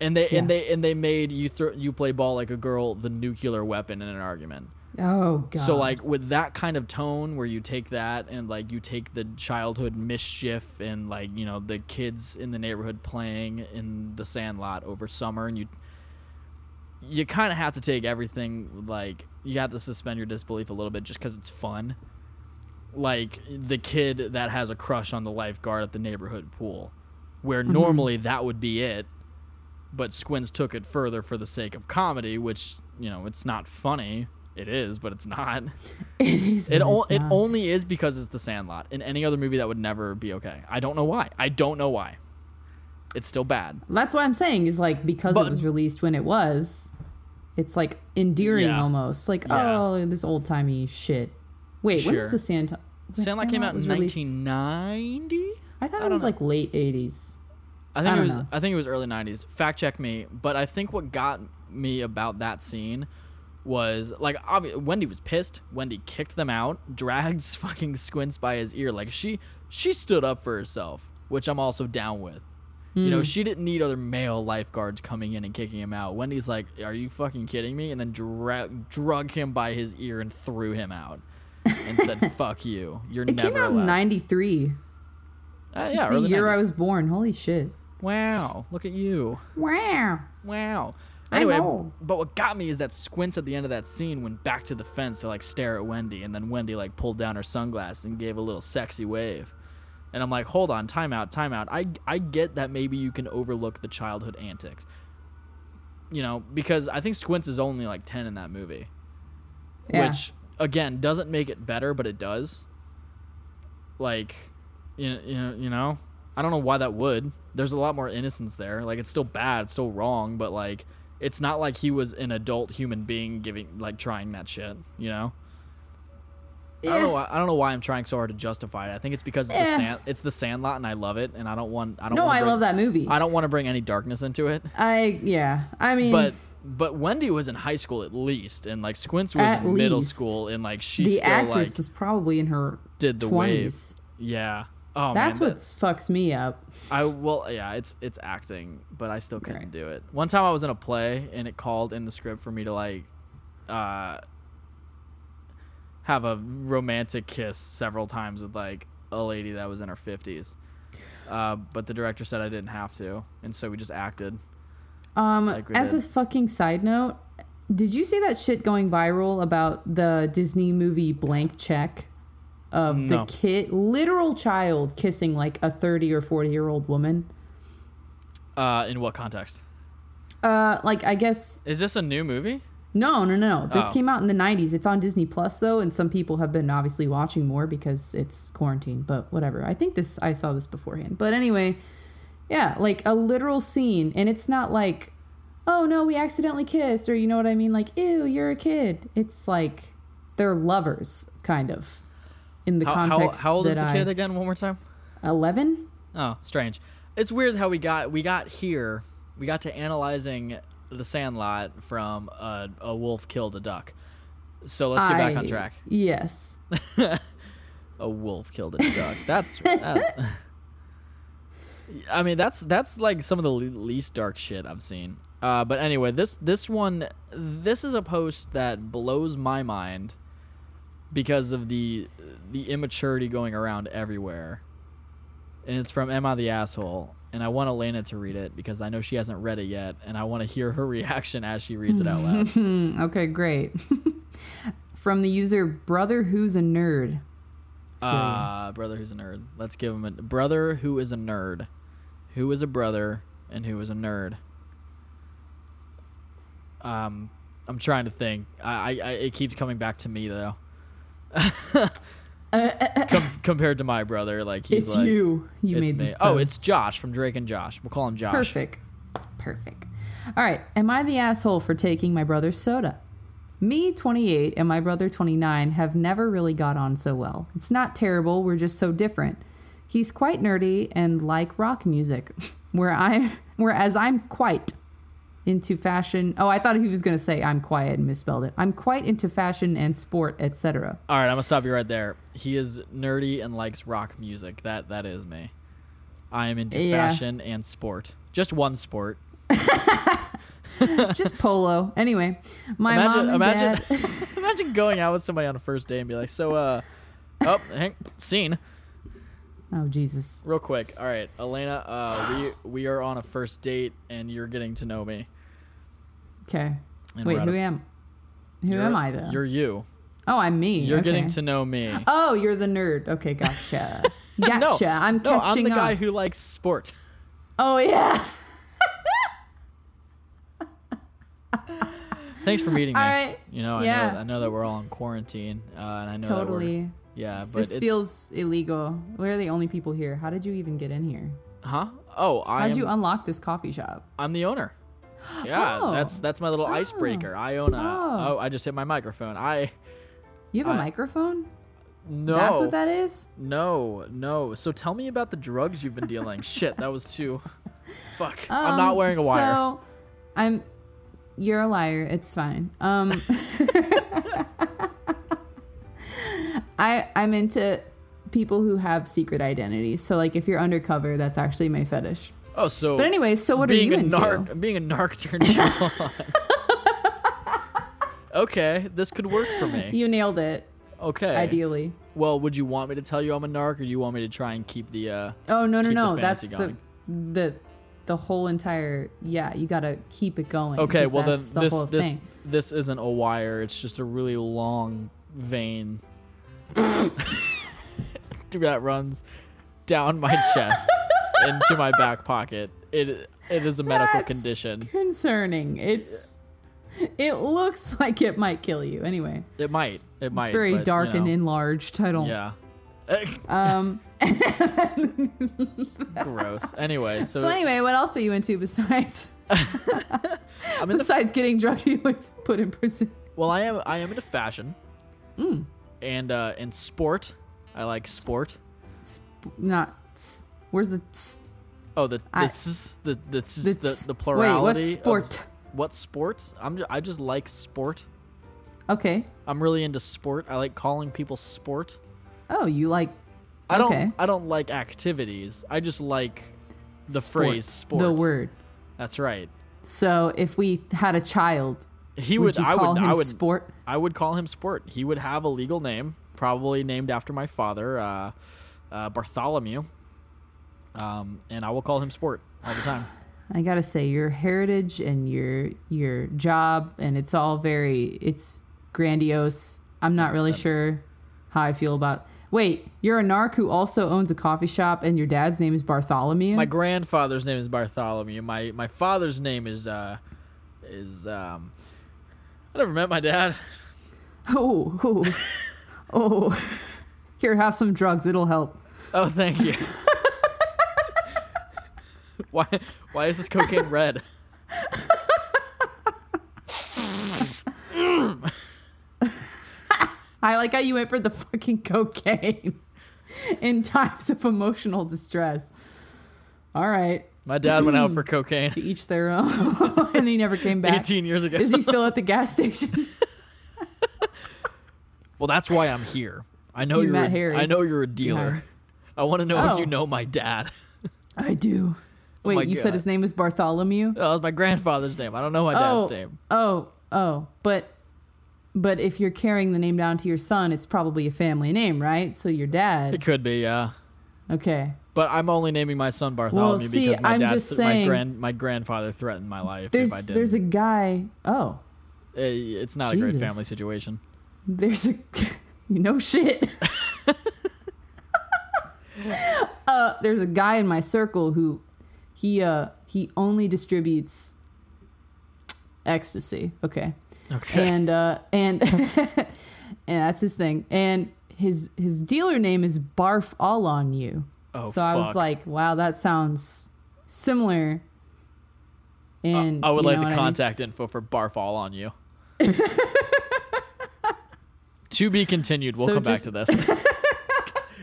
And they and they and they made you throw you play ball like a girl the nuclear weapon in an argument. Oh god. So like with that kind of tone where you take that and like you take the childhood mischief and like you know the kids in the neighborhood playing in the sandlot over summer and you you kind of have to take everything like you have to suspend your disbelief a little bit just cuz it's fun. Like the kid that has a crush on the lifeguard at the neighborhood pool where mm-hmm. normally that would be it but Squints took it further for the sake of comedy, which you know it's not funny. It is, but it's not. it is. It o- it only is because it's The Sandlot. In any other movie, that would never be okay. I don't know why. I don't know why. It's still bad. That's what I'm saying is like because But- it was released when it was, it's like endearing Yeah. almost. Like Yeah. oh, this old timey shit. Wait, when was the Sand? the Sandlot came out in 1990. I thought I it was don't like late 80s. I think I it was. know. I think it was early '90s. Fact check me, but I think what got me about that scene was like obvi- Wendy was pissed. Wendy kicked them out, dragged fucking Squints by his ear. Like she she stood up for herself, which I'm also down with. You Hmm. know, she didn't need other male lifeguards coming in and kicking him out. Wendy's like, "Are you fucking kidding me?" And then dra- drug him by his ear and threw him out, and said, "Fuck you. You're It never came out allowed." in '93. Uh, It's yeah, the year I was born. Holy shit. Wow, look at you. Wow. Wow. Anyway, but what got me is that Squints at the end of that scene went back to the fence to like stare at Wendy, and then Wendy like pulled down her sunglasses and gave a little sexy wave. And I'm like, hold on, time out, time out. I I get that maybe you can overlook the childhood antics. You know, because I think Squints is only like ten in that movie. Yeah. Which again doesn't make it better, but it does. Like you know, you know, you know, I don't know why that would. There's a lot more innocence there. Like it's still bad, it's still wrong, but like it's not like he was an adult human being giving like trying that shit, you know? I don't know why, I don't know why I'm trying so hard to justify it. I think it's because it's, Eh. the sand, it's the Sandlot and I love it and I don't want I don't No, I bring- love that movie. I don't want to bring any darkness into it. I yeah. I mean, But but Wendy was in high school at least and like Squints was At in middle school and like she the still actress like is probably in her did the wave. twenties. Yeah. Oh That's man, what fucks me up. I well, yeah, it's it's acting, but I still couldn't Right. do it. One time I was in a play and it called in the script for me to like, uh, have a romantic kiss several times with like a lady that was in her fifties. Uh, but the director said I didn't have to, and so we just acted. Um, Like as did. a fucking side note, did you see that shit going viral about the Disney movie Blank Check? Of No. the kid, literal child kissing like a 30 or 40 year old woman. Uh, in what context? Uh, like, I guess, Is this a new movie? no, no, no. This Oh. came out in the 90s. It's on Disney Plus, though, and some people have been obviously watching more because it's quarantine, but whatever. I think this, I saw this beforehand. But anyway, yeah, like a literal scene, and it's not like, oh no, we accidentally kissed, or you know what I mean? Like, ew, you're a kid. It's like they're lovers, kind of, in the How, how, context how old is the I, kid again? One more time. 11? Oh, strange. It's weird how we got we got here. We got to analyzing the Sandlot from a, a wolf killed a duck. So let's get back on track. Yes. A wolf killed a duck. That's. that- I mean, that's that's like some of the least dark shit I've seen. Uh, but anyway, this this one, this is a post that blows my mind because of the the immaturity going around everywhere. And it's from Am I the asshole, and I want Elena to read it because I know she hasn't read it yet, and I want to hear her reaction as she reads it out loud. Okay, great. From the user Brother Who's a Nerd. Uh, brother who's a nerd. Let's give him a brother who is a nerd. Who is a brother and who is a nerd? Um, I'm trying to think. I, I, I it keeps coming back to me though. Com- compared to my brother, like he's it's like, you. You it's made me. this. Oh, it's. Josh from Drake and Josh. We'll call him Josh. Perfect. Perfect. All right. Am I the asshole for taking my brother's soda? Me, 28, and my brother, 29, have never really got on so well. It's not terrible, we're just so different. He's quite nerdy and like rock music, where I, whereas I'm quite into fashion. Oh, I thought he was going to say I'm quiet and misspelled it. I'm quite into fashion and sport, etc. All right, I'm gonna stop you right there. He is nerdy and likes rock music. That that is me. I am into Yeah. fashion and sport. Just one sport. Just polo. Anyway, my imagine, mom and imagine, dad. imagine going out with somebody on a first date and be like, "So, uh, oh, hang, scene, oh Jesus. real quick. All right, Elena, uh, we we are on a first date, and you're getting to know me. Okay. Wait, who am? Who you're- am I then? You're you. Oh, I'm me. You're getting to know me. Oh, you're the nerd. Okay, gotcha. Gotcha. no, I'm catching no, I'm the guy who likes sport. oh yeah. Thanks for meeting me. All right. You know, I Yeah. know, I know that we're all in quarantine, uh, and I know Totally. yeah, but This feels illegal. We're the only people here. How did you even get in here? huh? Oh, I How'd am, you unlock this coffee shop? I'm the owner. Yeah, Oh. that's that's my little icebreaker. I own a. Oh. Oh. I just hit my microphone. I You have a I- microphone? no. That's what that is? No, no. So tell me about the drugs you've been dealing. Shit, that was too. Fuck. I'm not Um, wearing a wire. So, I'm. You're a liar. It's fine. Um. I I'm into people who have secret identities. So like if you're undercover, that's actually my fetish. Oh, so. But anyways, so what are being you a into? narc, being a narc turned you on. okay, this could work for me. You nailed it. Okay. ideally. Well, would you want me to tell you I'm a narc, or do you want me to try and keep the? uh Oh no no Keep the no! That's fantasy the the the whole entire yeah. You gotta keep it going. Okay. Well, then the this whole this thing. this isn't a wire. It's just a really long vein that runs down my chest into my back pocket. It it is a medical That's condition. Concerning. It's it looks like it might kill you. Anyway, It might. It might. it's very but, dark you and enlarged. I don't. Yeah. Um. Gross. Anyway, so, So anyway, what else are you into besides in the besides getting drug dealers put in prison? Well, I am. I am into fashion. Mm. And uh, and sport. I like sport. Not. Where's the? s- Oh, the I- this is the this is the the, the Wait, what sport? Of, what sport? I'm. Just, I just like sport. Okay. I'm really into sport. I like calling people sport. Oh, you like I don't. I don't like activities. I just like the sport, phrase sport. The word. That's right. So if we had a child, He would, would. I would. I would. sport? I would call him sport. He would have a legal name, probably named after my father, uh, uh, Bartholomew. Um, and I will call him sport all the time. I gotta say, your heritage and your your job, and it's all very it's grandiose. I'm not really sure how I feel about. Wait, you're a narc who also owns a coffee shop, and your dad's name is Bartholomew. My grandfather's name is Bartholomew. My my father's name is uh is um I never met my dad. oh, oh, oh. Here, have some drugs. It'll help. Oh, thank you. why why is this cocaine red? I like how you went for the fucking cocaine in times of emotional distress. All right, My dad went out for cocaine to each their own, and he never came back. 18 years ago. Is he still at the gas station? well, that's why I'm here. I know You are met Harry. I know you're a dealer. I want to know Oh. if you oh. know my dad. I do. Oh Wait, you said his name is Bartholomew? That was my grandfather's name. I don't know my oh, dad's name. oh, oh. But but if you're carrying the name down to your son, it's probably a family name, right? So your dad. It could be, yeah. Okay. But I'm only naming my son Bartholomew see, because my I'm dad, just my my grand, my grandfather threatened my life There's if I didn't. there's a guy. Oh, Uh, it's not a great family situation. there's a no shit. uh, there's a guy in my circle who he uh he only distributes ecstasy. Okay. Okay. and uh and and that's his thing and his his dealer name is barf all on you Oh, so i was like wow that sounds similar and I would like the what I mean? contact info for Barf all on you. to be continued. We'll So come just- back to this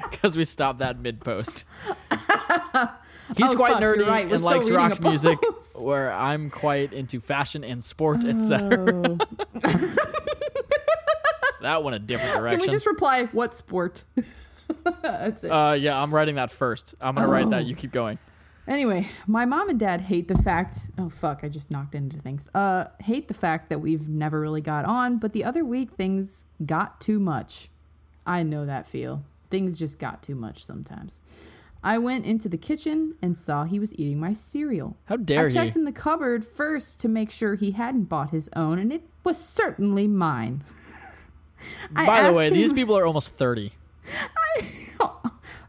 because we stopped that mid post. He's Oh, quite fuck, nerdy right. And likes rock music, where I'm quite into fashion and sport, etc. Oh. That went a different direction. can we just reply what sport that's it uh, yeah, I'm writing that first. I'm gonna write that. Oh. You keep going. Anyway, my mom and dad hate the fact. Oh fuck! I just knocked into things. Uh, hate the fact that we've never really got on. But the other week things got too much. I know that feel. Things just got too much sometimes. I went into the kitchen and saw he was eating my cereal. How dare I checked he? in the cupboard first to make sure he hadn't bought his own, and it was certainly mine. I By the way, asked these people are almost 30.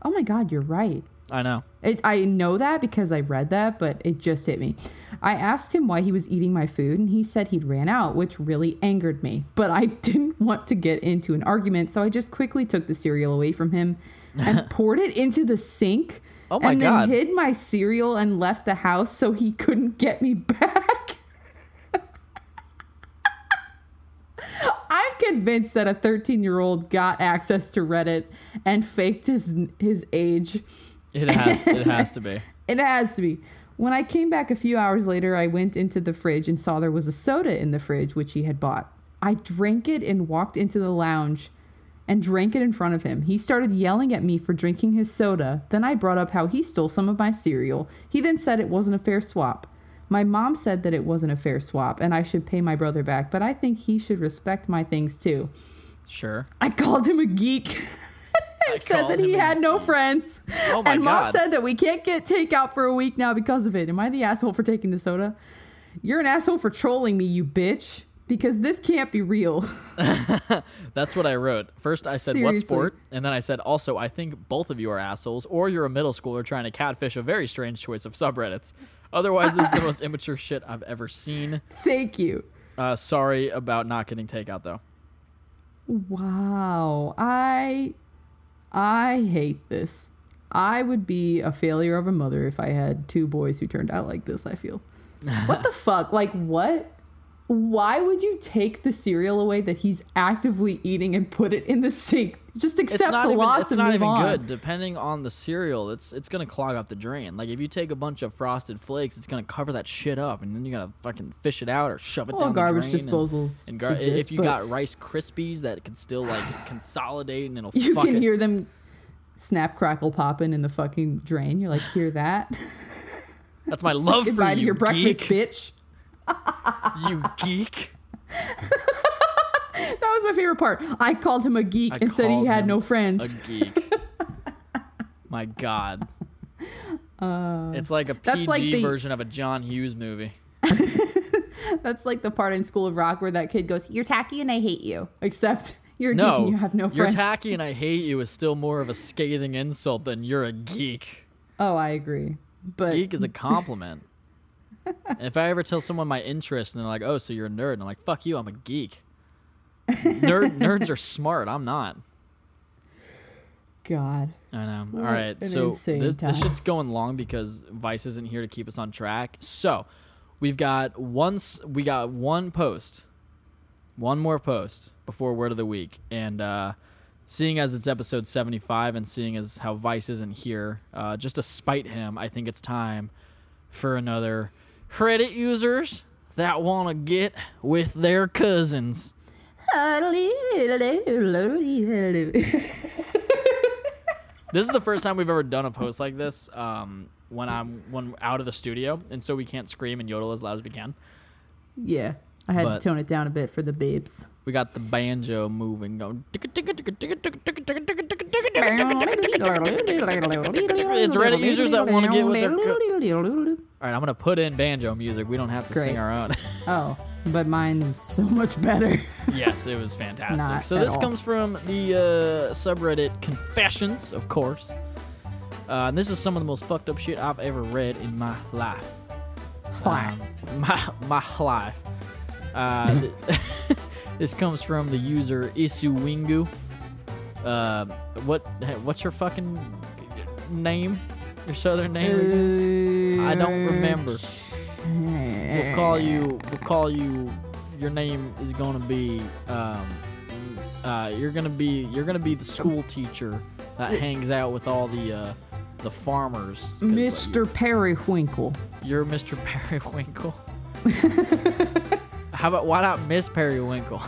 Oh my god, you're right. I know. It, I know that because I read that, but it just hit me. I asked him why he was eating my food, and he said he'd ran out, which really angered me. But I didn't want to get into an argument, so I just quickly took the cereal away from him and poured it into the sink. Oh my and then God. hid my cereal and left the house so he couldn't get me back. I'm convinced that a 13 year old got access to Reddit and faked his his age. It has. it has to be. It has to be. When I came back a few hours later, I went into the fridge and saw there was a soda in the fridge, which he had bought. I drank it and walked into the lounge and drank it in front of him. He started yelling at me for drinking his soda. Then I brought up how he stole some of my cereal. He then said it wasn't a fair swap. My mom said that it wasn't a fair swap and I should pay my brother back, but I think he should respect my things too. Sure. I called him a geek. and said that he had no friends. Oh my and mom God. said that we can't get takeout for a week now because of it. Am I the asshole for taking the soda? You're an asshole for trolling me, you bitch. Because this can't be real. That's what I wrote. First, I said, "What sport?" And then I said, "Also, I think both of you are assholes, or you're a middle schooler trying to catfish a very strange choice of subreddits. Otherwise, this is the most immature shit I've ever seen. Thank you. Uh, sorry about not getting takeout though. Wow. I I hate this. I would be a failure of a mother if I had two boys who turned out like this, I feel. What the fuck? Like what? Why would you take the cereal away that he's actively eating and put it in the sink? Just accept the even. loss It's and not move even on. good. Depending on the cereal, it's it's gonna clog up the drain. Like if you take a bunch of frosted flakes, it's gonna cover that shit up, and then you gotta fucking fish it out or shove it Well, down garbage the drain. disposals And, gar- exist, if you got Rice Krispies that can still like consolidate and it'll You can it. hear them snap crackle popping in the fucking drain. You're like, hear that? That's my love for Goodbye you, to your breakfast, geek. bitch. you geek. That was my favorite part. I called him a geek I and said he had no A friends. geek. my God. it's like a Uh, that's PG like the- version of a John Hughes movie. That's like the part in School of Rock where that kid goes, "You're tacky and I hate you." Except you're a geek No, and you have no you're tacky and I hate you is still more of a scathing insult than you're a geek. Oh, I agree. But Geek is a compliment. And if I ever tell someone my interest and they're like, "Oh, so you're a nerd," and I'm like, "Fuck you, I'm a geek." Nerd nerds are smart. I'm not. God, I know. All What right, an so this, this shit's going long because Vice isn't here to keep us on track. So we've got once We got one post, one more post before word of the week, and uh, seeing as it's episode seventy-five, and seeing as how Vice isn't here, uh, just to spite him, I think it's time for another Reddit users that want to get with their cousins. This is the first time we've ever done a post like this. Um, when I'm when out of the studio, and so we can't scream and yodel as loud as we can. yeah, I had But- to tone it down a bit for the babes. We got the banjo moving, going. It's Reddit users that want to get with their. All right, I'm gonna put in banjo music. We don't have to sing our own. Oh, but mine is so much better. yes, it was fantastic. Not so this all. comes from the uh, subreddit Confessions, of course. Uh, and this is some of the most fucked up shit I've ever read in my life. Um, my my life. Uh, this comes from the user Isuwingu. Uh, what what's your fucking name? Your southern name? again? I don't remember. We'll call you. We'll call you. Your name is gonna be. Um, uh, you're gonna be. You're gonna be the school teacher that hangs out with all the uh, the farmers. like, Mr. Periwinkle. You're Mr. Periwinkle. How about why not Miss Periwinkle?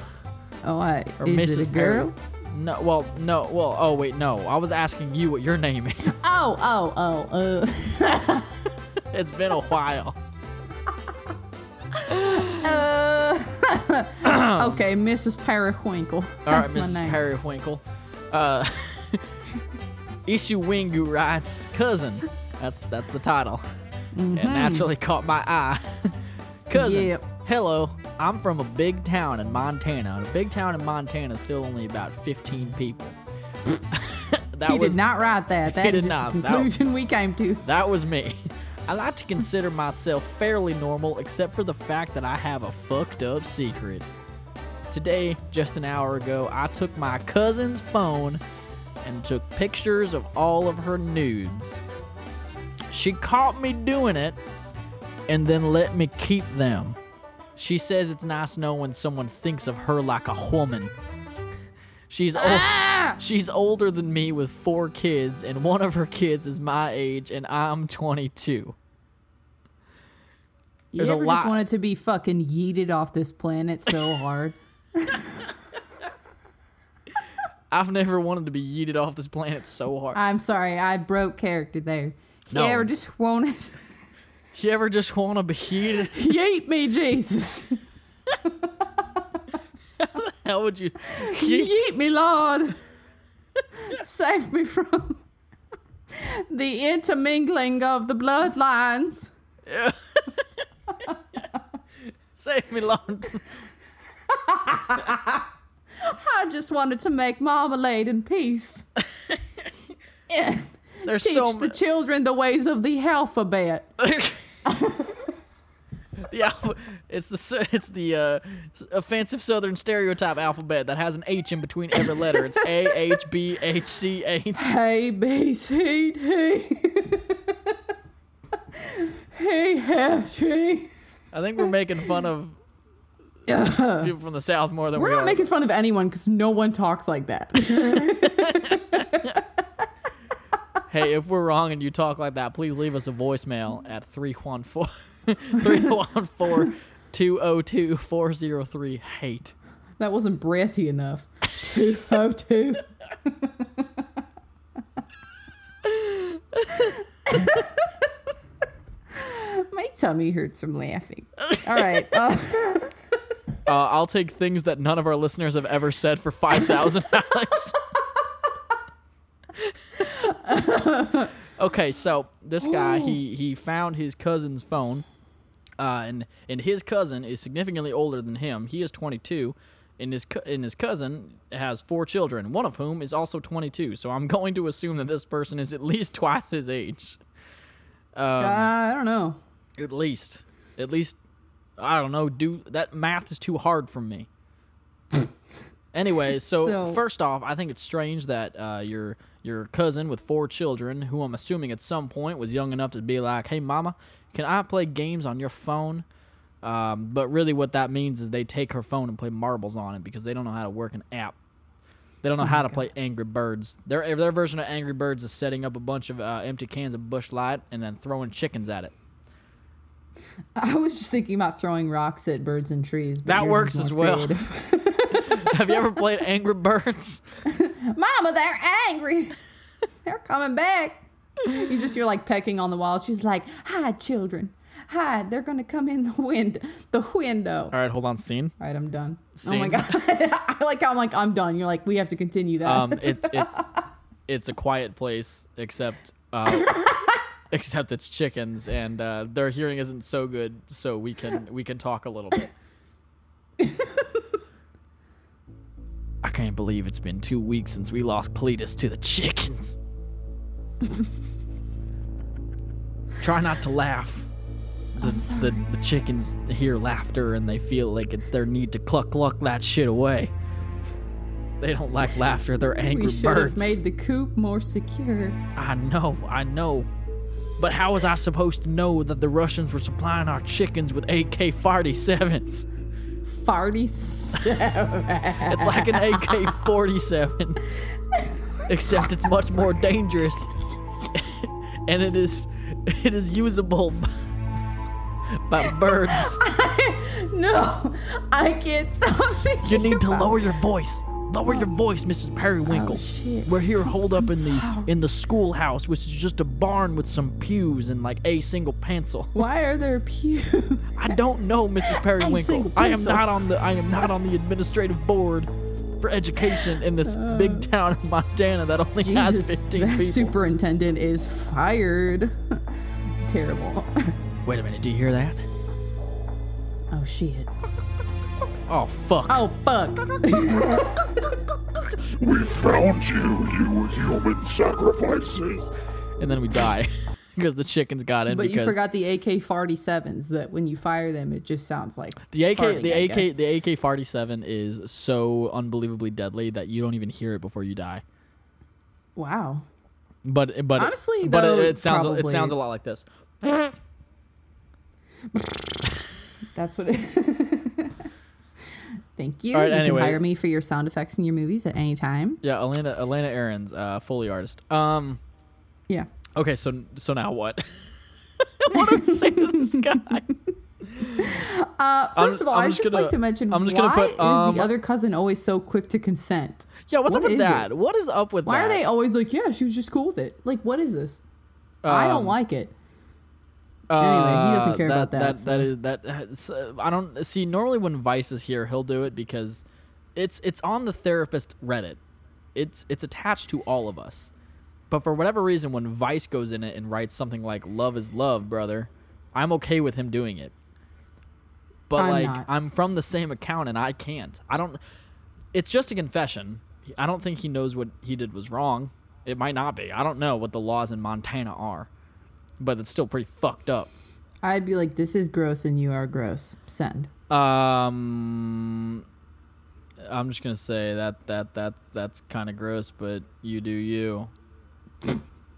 Oh, I, Or is Mrs. it a girl? Perry- No, well, no, well, oh wait, no. I was asking you what your name is. Oh, oh, oh, uh, it's been a while. uh. okay, Mrs. Periwinkle. All right, That's my Mrs. name. Periwinkle. Uh, Ishuwingu writes, cousin. That's that's the title. It naturally caught my eye. cousin. Yep. Hello, I'm from a big town in Montana. And a big town in Montana is still only about 15 people. that he was did not write that. That is the conclusion we came to. That was me. I like to consider myself fairly normal, except for the fact that I have a fucked up secret. Today, just an hour ago, I took my cousin's phone and took pictures of all of her nudes. She caught me doing it and then let me keep them. She says it's nice knowing when someone thinks of her like a woman. She's old. Ah! She's older than me with four kids, and one of her kids is my age, and I'm 22. You There's a ever just wanted to be fucking yeeted off this planet so hard? I've never wanted to be yeeted off this planet so hard. I'm sorry, I broke character there. No. You ever just wanted You ever just want to be yeeted? yeet me, Jesus? How the hell would you? Yeet. Yeet me, Lord. Save me from the intermingling of the bloodlines. Save me, Lord. I just wanted to make marmalade in peace. There's Teach so the children the ways of the alphabet. The alpha, it's the it's the uh, offensive Southern stereotype alphabet that has an H in between every letter. It's A H B H C H. A, B, C, D. F, G. I think we're making fun of Yeah. people from the South more than We're we not are. making fun of anyone because no one talks like that. hey, if we're wrong and you talk like that, please leave us a voicemail at 314 314 202 403 hate. that wasn't breathy enough. Two oh two. My tummy hurts from laughing. All right. Uh, Uh, I'll take things that none of our listeners have ever said for 5,000 Alex. okay, so this guy, he, he found his cousin's phone, uh, and, and his cousin is significantly older than him. He is 22, and his, cou- and his cousin has four children, one of whom is also 22. So I'm going to assume that this person is at least twice his age. Um, I don't know. At least. At least I don't know, do that math is too hard for me. anyway, so, So- first off, I think it's strange that uh, your your cousin with four children, who I'm assuming at some point was young enough to be like, "Hey, mama, can I play games on your phone?" Um, but really, what that means is they take her phone and play marbles on it because they don't know how to work an app. They don't know how to play Angry Birds. Their their version of Angry Birds is setting up a bunch of uh, empty cans of Busch Light and then throwing chickens at it. I was just thinking about throwing rocks at birds and trees. But That works as well. Have you ever played Angry Birds? Mama, they're angry. they're coming back. You just you're like pecking on the wall. She's like, "Hide, children, hide. They're gonna come in the wind, the window." All right, hold on, scene. All right, I'm done. Oh my god, I like how I'm like I'm done. You're like we have to continue that. Um, it, it's it's a quiet place, except uh, except it's chickens, and uh, their hearing isn't so good, so we can we can talk a little bit. I can't believe it's been two weeks since we lost Cletus to the chickens. Try not to laugh. The, the, the chickens hear laughter and they feel like it's their need to cluck cluck that shit away. They don't like laughter, they're angry we should have made the coop more secure. I know, I know. But how was I supposed to know that the Russians were supplying our chickens with AK 47s? Farty seven. It's like an AK 47, except it's much more dangerous. and it is it is usable by birds. no, I can't stop thinking. You need to about- lower your voice. Lower your voice, Mrs. Periwinkle. Oh, shit. We're here holed up in the sorry. in the schoolhouse, which is just a barn with some pews and like a single pencil. Why are there pews? I don't know, Mrs. Periwinkle. I am not on the I am not on the administrative board for education in this big town of Montana that only has Uh. 15 that people. superintendent is fired. Terrible. Wait a minute, do you hear that? Oh shit. Oh fuck. Oh fuck. We found you, you human sacrifices. And then we die because the chickens got in But because you forgot the AK forty sevens that when you fire them it just sounds like the AK farting, the I AK guess. the AK 47 is so unbelievably deadly that you don't even hear it before you die. Wow. But but Honestly, but though, it, it sounds it sounds a lot like this. That's what it Thank you. Right, you anyway. can hire me for your sound effects in your movies at any time. Yeah, Elena Elena Aaron's uh, Foley artist. Um. Yeah. Okay, so so now what? what do we say to this guy? Uh, I'm- 1st of all, I'd just just gonna- like to mention I'm just why put, is um, the other cousin always so quick to consent? Yeah, what's What up with that? it? What is up with Why that? are they always like, yeah, she was just cool with it? Like, what is this? I don't Um, like it. Anyway, he doesn't uh, care about that, That, so. that is that. uh, I don't see. Normally, when Vice is here, he'll do it because it's it's on the TheraPissed Reddit. It's it's attached to all of us. But for whatever reason, when Vice goes in it and writes something like "Love is love, brother," I'm okay with him doing it. But I'm like, not. I'm from the same account and I can't. I don't. It's just a confession. I don't think he knows what he did was wrong. It might not be. I don't know what the laws in Montana are, but it's still pretty fucked up. I'd be like, this is gross and you are gross. Send. Um, I'm just gonna say that that that that's kind of gross, but you do you.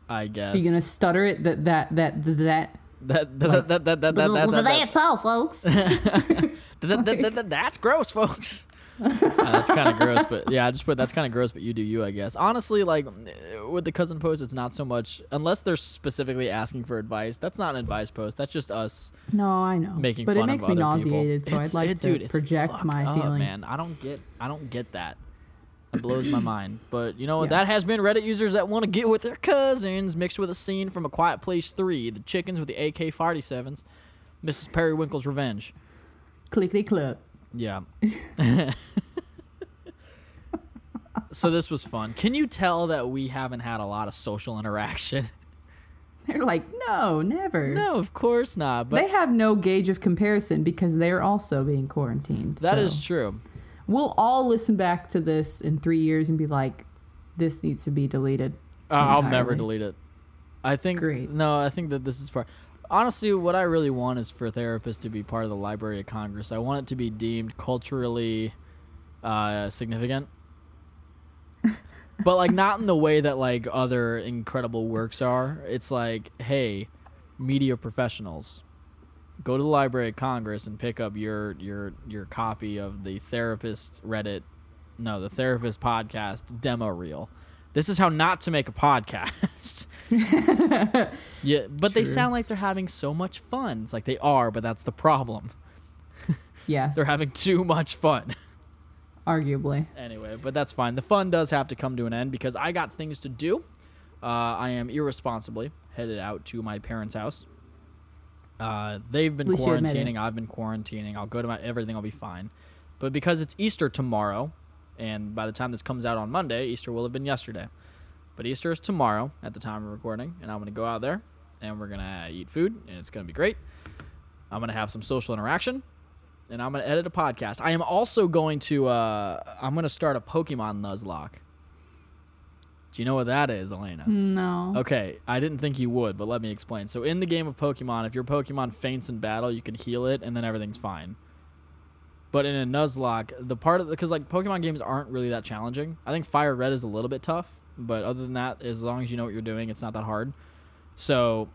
I guess. Are you gonna stutter it? That that that that. that that that that that that that Well, that- that- that's all, folks. that- that- that- that- that's gross, folks. Uh, that's kind of gross, but yeah, I just put that's kind of gross, but you do you, I guess. Honestly, like with the cousin post, it's not so much unless they're specifically asking for advice. That's not an advice post. That's just us No, I know. making but fun it makes of me other people. nauseated, so It's- I'd like it- to dude, project my up, feelings. Man, I don't get I don't get that. It blows my mind. But you know what? Yeah. That has been Reddit users that want to get with their cousins, mixed with a scene from A Quiet Place Three, the chickens with the AK-47s, Mrs. Periwinkle's Revenge. Clickety click. Yeah. so this was fun. Can you tell that we haven't had a lot of social interaction? They're like, no, never. no, of course not. But they have no gauge of comparison because they're also being quarantined. that so. is true. We'll all listen back to this in three years and be like, this needs to be deleted. Uh, I'll never delete it. I think Great. no, I think that this is part. Honestly, what I really want is for therapists to be part of the Library of Congress. I want it to be deemed culturally uh, significant, but like not in the way that like other incredible works are. It's like, hey, media professionals, go to the Library of Congress and pick up your your your copy of the TheraPissed Reddit, no, the TheraPissed podcast demo reel. This is how not to make a podcast. yeah, but they sound like they're having so much fun. It's like they are, but that's the problem. Yes. They're having too much fun. arguably. anyway, but that's fine. The fun does have to come to an end because I got things to do. Uh, I am irresponsibly headed out to my parents' house. Uh, they've been At least you admit it. quarantining. I've been quarantining. I'll go to my everything. will be fine. But because it's Easter tomorrow, and by the time this comes out on Monday, Easter will have been yesterday. But Easter is tomorrow at the time of recording, and I'm gonna go out there, and we're gonna eat food, and it's gonna be great. I'm gonna have some social interaction, and I'm gonna edit a podcast. I am also going to. Uh, I'm gonna start a Pokemon Nuzlocke. Do you know what that is, Elena? No. Okay, I didn't think you would, but let me explain. So in the game of Pokemon, if your Pokemon faints in battle, you can heal it, and then everything's fine. But in a Nuzlocke, the part of because like Pokemon games aren't really that challenging. I think Fire Red is a little bit tough, but other than that, as long as you know what you're doing, it's not that hard. So,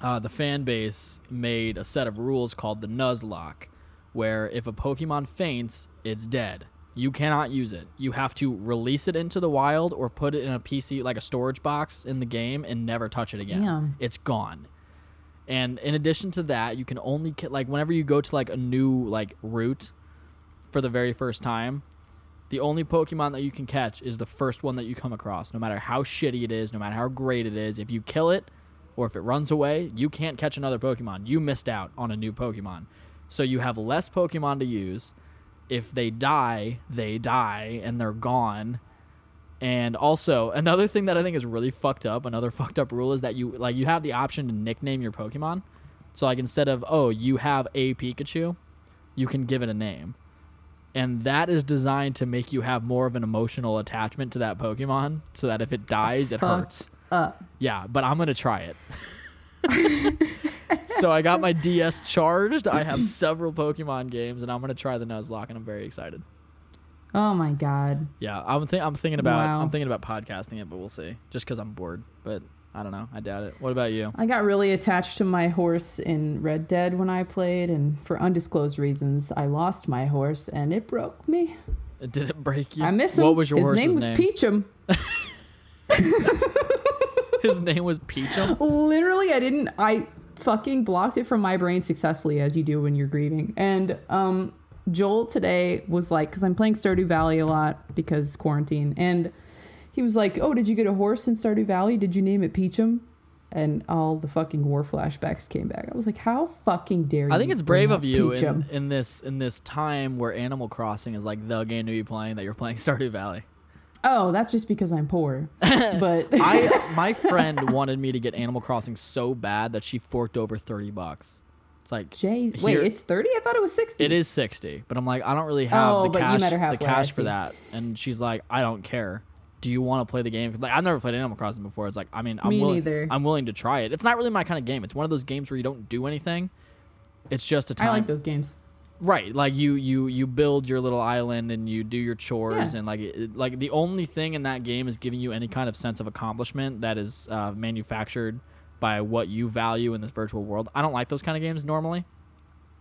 uh, the fan base made a set of rules called the Nuzlocke, where if a Pokemon faints, it's dead. You cannot use it. You have to release it into the wild or put it in a PC like a storage box in the game and never touch it again. Damn. It's gone. And in addition to that, you can only like whenever you go to like a new like route for the very first time, the only Pokemon that you can catch is the first one that you come across. No matter how shitty it is, no matter how great it is, if you kill it or if it runs away, you can't catch another Pokemon. You missed out on a new Pokemon. So you have less Pokemon to use. If they die, they die and they're gone. And also, another thing that I think is really fucked up, another fucked up rule is that you like you have the option to nickname your Pokemon. So like instead of oh, you have a Pikachu, you can give it a name. And that is designed to make you have more of an emotional attachment to that Pokemon so that if it dies, it hurts. Up. Yeah, but I'm gonna try it. so I got my DS charged. I have several Pokemon games, and I'm gonna try the Nuzlocke, and I'm very excited. Oh my god. Yeah, I'm think I'm thinking about Wow. I'm thinking about podcasting it, but we'll see. Just because I'm bored, but I don't know. I doubt it. What about you? I got really attached to my horse in Red Dead when I played, and for undisclosed reasons, I lost my horse and it broke me. Did it break you? I miss him. What was your His horse's name was Peachum. His name was Peachum. Literally, I didn't. I fucking blocked it from my brain successfully, as you do when you're grieving. And um, Joel today was like, because I'm playing Stardew Valley a lot because quarantine, and he was like, "Oh, did you get a horse in Stardew Valley? Did you name it Peachum?" and all the fucking war flashbacks came back. I was like, how fucking dare you? I think it's brave of you in, in this in this time where Animal Crossing is like the game to be playing that you're playing Stardew Valley. Oh, that's just because I'm poor. but I my friend wanted me to get Animal Crossing so bad that she forked over thirty bucks. It's like Jay, wait, it's 30? I thought it was 60. It is sixty, but I'm like, I don't really have Oh, the cash, the cash for that. And she's like, I don't care. Do you want to play the game? Like, I've never played Animal Crossing before. It's like, I mean, I'm Me willing, neither. I'm willing to try it. It's not really my kind of game. It's one of those games where you don't do anything. It's just a time. I like those games. Right, like you you you build your little island and you do your chores Yeah. and like it, like the only thing in that game is giving you any kind of sense of accomplishment that is uh, manufactured by what you value in this virtual world. I don't like those kind of games normally.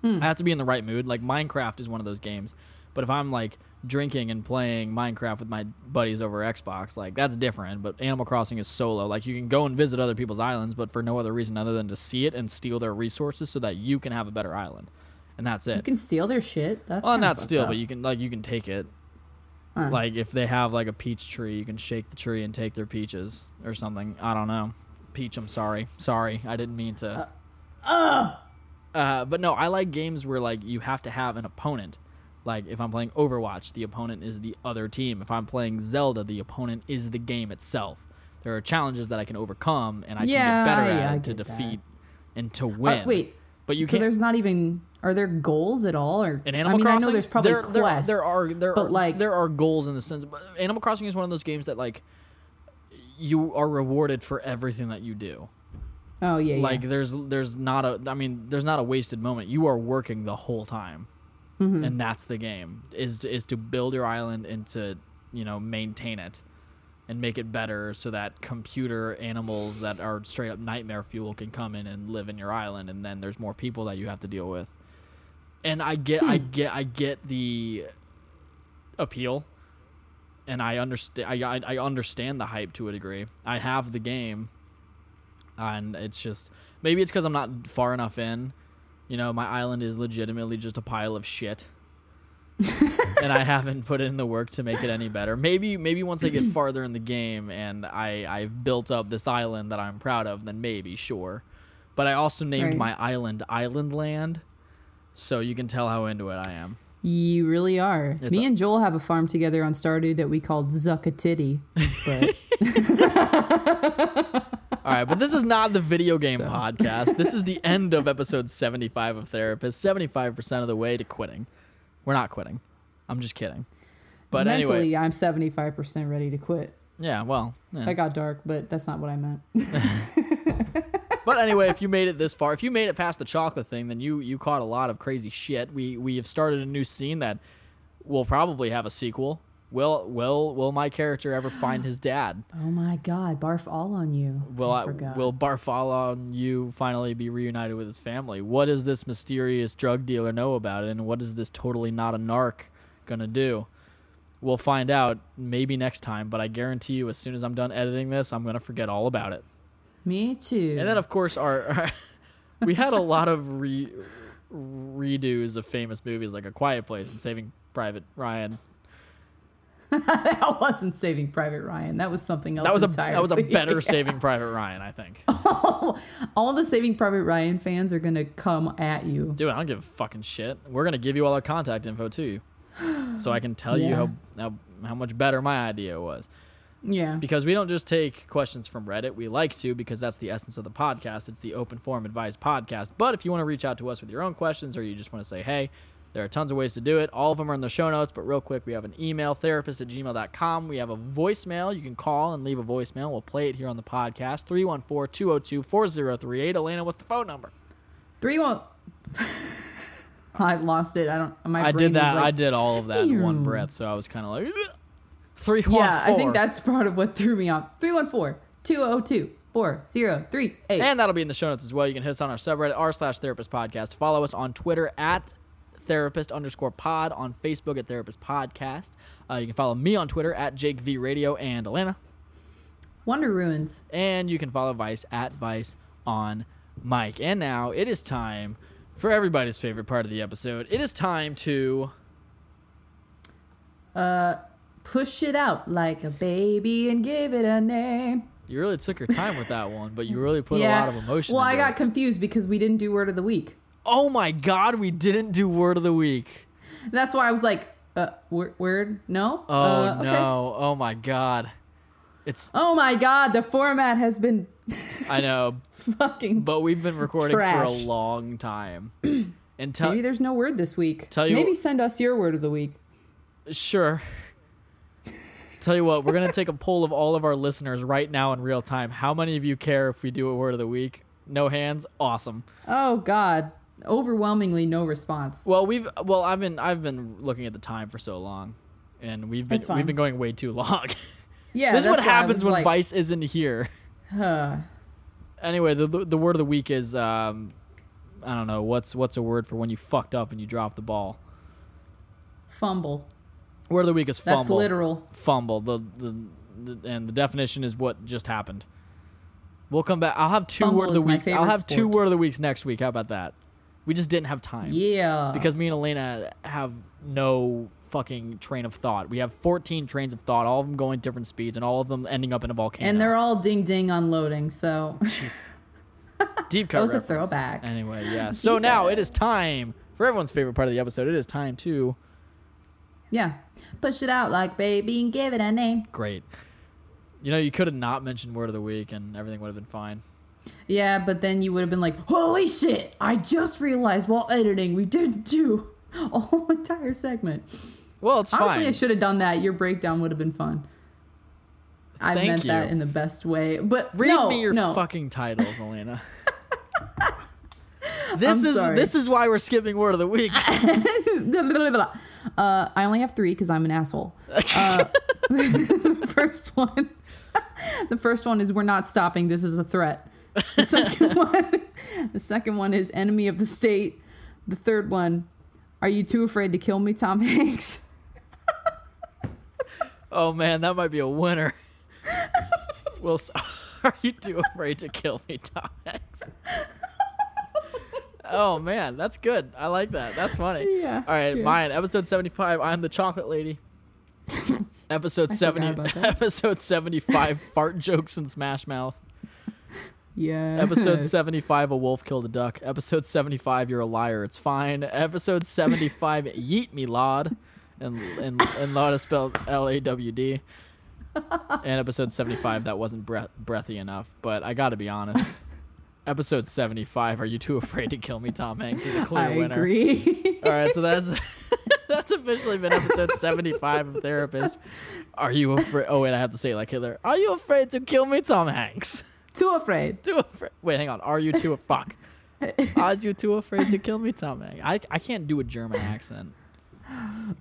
Hmm. I have to be in the right mood. Like Minecraft is one of those games, but if I'm like drinking and playing Minecraft with my buddies over Xbox, like that's different. But Animal Crossing is solo. Like you can go and visit other people's islands, but for no other reason other than to see it and steal their resources so that you can have a better island, and that's it. You can steal their shit. That's Well, not steal, up. but you can like you can take it. Like if they have like a peach tree, you can shake the tree and take their peaches or something. I don't know. Peach, I'm sorry. Sorry, I didn't mean to. Uh, but no, I like games where like you have to have an opponent. Like if I'm playing Overwatch, the opponent is the other team. If I'm playing Zelda, the opponent is the game itself. There are challenges that I can overcome, and I Yeah, can get better yeah, at to get that. defeat and to Uh, win. wait, but you so can't. there's not even. Are there goals at all, or In Animal I mean, Crossing, I know there's probably there, there- quests. There, are there but are, like there are goals in the sense. But Animal Crossing is one of those games that like you are rewarded for everything that you do. oh yeah, yeah. Like there's there's not a I mean there's not a wasted moment. You are working the whole time, Mm-hmm. and that's the game is to, is to build your island and to you know maintain it and make it better so that computer animals that are straight up nightmare fuel can come in and live in your island and then there's more people that you have to deal with. And i get i get i get the appeal and i understand I, I i understand the hype to a degree. I have the game and it's just maybe it's because i'm not far enough in you know my island is legitimately just a pile of shit and I haven't put in the work to make it any better. Maybe maybe once I get farther in the game and I I've built up this island that I'm proud of, then maybe sure. But I also named Right. my island Island Land, so you can tell how into it I am. you really are. It's Me a- and Joel have a farm together on Stardew that we called Zuckatitty, but All right, but this is not the video game So. podcast. This is the end of episode 75 of TheraPissed. 75% of the way to quitting. We're not quitting. I'm just kidding. But mentally, anyway, I'm 75% ready to quit. yeah, well, yeah. That got dark, but that's not what I meant. But anyway, if you made it this far, if you made it past the chocolate thing, then you you caught a lot of crazy shit. We we have started a new scene that will probably have a sequel. Will will will my character ever find his dad? oh my god, barf all on you. Will I I, will Barfala and you finally be reunited with his family? What does this mysterious drug dealer know about it, and what is this totally not a narc gonna do? We'll find out maybe next time, but I guarantee you, as soon as I'm done editing this, I'm gonna forget all about it. Me too. And then, of course, our, we had a lot of re, redos of famous movies like A Quiet Place and Saving Private Ryan. that wasn't Saving Private Ryan. That was something else That was a entirely. that was a better Saving Private Ryan, I think. all the Saving Private Ryan fans are gonna come at you. Dude, I don't give a fucking shit. We're gonna give you all our contact info too, so I can tell you how, how how much better my idea was. Yeah. Because we don't just take questions from Reddit. We like to because that's the essence of the podcast. It's the open forum advice podcast. But if you want to reach out to us with your own questions or you just want to say, hey, there are tons of ways to do it. All of them are in the show notes. But real quick, we have an email, TheraPissed at gmail.com. We have a voicemail. You can call and leave a voicemail. We'll play it here on the podcast. 314 202 4038. Elena, what's the phone number? Three one. I lost it. I don't. My I did that. Like, I did all of that in one breath. So I was kind of like, three, one, Yeah, I think that's part of what threw me off. 314 202 4038. And that'll be in the show notes as well. You can hit us on our subreddit, r slash TheraPissed podcast. Follow us on Twitter at TheraPissed underscore pod, on Facebook at TheraPissed podcast. Uh, you can follow me on Twitter at Jake V Radio and Alana. Wander Ruins. And you can follow Vice at Vice on Mic. And now it is time for everybody's favorite part of the episode. It is time to. Uh, push it out like a baby and give it a name. You really took your time with that one, but you really put a lot of emotion. Well, I got it. confused because we didn't do word of the week. Oh my god, we didn't do word of the week. That's why I was like, uh, word, word? No. Oh Uh, okay. no. Oh my god. It's Oh my god, the format has been I know, fucking. but we've been recording for a long time. And tell Maybe there's no word this week. Tell you Maybe what- send us your word of the week. Sure. Tell you what, we're gonna take a poll of all of our listeners right now in real time. How many of you care if we do a word of the week? No hands. Awesome. Oh god, overwhelmingly no response. Well, we've well, I've been I've been looking at the time for so long, and we've been we've been going way too long. Yeah, this is what that's why I happens when like, Vice isn't here. uh, Anyway, the, the word of the week is um, I don't know what's what's a word for when you fucked up and you dropped the ball. fumble. Word of the week is fumble. That's literal. fumble. The, the, the and the definition is what just happened. We'll come back. I'll have two Fumble word of the weeks. I'll have two word of the weeks next week. How about that? We just didn't have time Yeah. because me and Elena have no fucking train of thought. We have 14 trains of thought, all of them going different speeds, and all of them ending up in a volcano. and they're all ding ding unloading. So deep cut. that was a throwback. Anyway, yeah. So Deep now cut. it is time for everyone's favorite part of the episode. It is time to yeah, push it out like baby and give it a name. great. You know, you could have not mentioned word of the week, and everything would have been fine. Yeah, but then you would have been like, holy shit! I just realized while editing we didn't do a whole entire segment. Well, it's Honestly, fine. I should have done that. Your breakdown would have been fun. I Thank meant that in the best way, but Read no, me your no. fucking titles, Elena. this I'm is sorry. this is why we're skipping word of the week. Uh, I only have three because I'm an asshole. Uh, the first one, the first one is we're not stopping. This is a threat. The second one, the second one is enemy of the state. The third one, are you too afraid to kill me, Tom Hanks? oh man, that might be a winner. well, are you too afraid to kill me, Tom Hanks? oh man, that's good. I like that. That's funny. Yeah, All right, yeah. mine. Episode seventy-five. I'm the chocolate lady. Episode I seventy. Episode seventy-five. fart jokes and Smash Mouth. Yeah. Episode 75, a wolf killed a duck. Episode 75, you're a liar. It's fine. Episode 75, yeet me, Lawd. And, and, and Lawd is spelled L A W D. And episode 75, that wasn't breath, breathy enough. But I gotta be honest. Episode 75, are you too afraid to kill me, Tom Hanks? Is a clear I winner. agree. All right, so that's that's officially been episode 75 of TheraPissed. Are you afraid? Oh, wait, I have to say it like Hitler. Are you afraid to kill me, Tom Hanks? Too afraid. too afraid. Wait, hang on. Are you too fuck? Are you too afraid to kill me, Tom? I I can't do a German accent.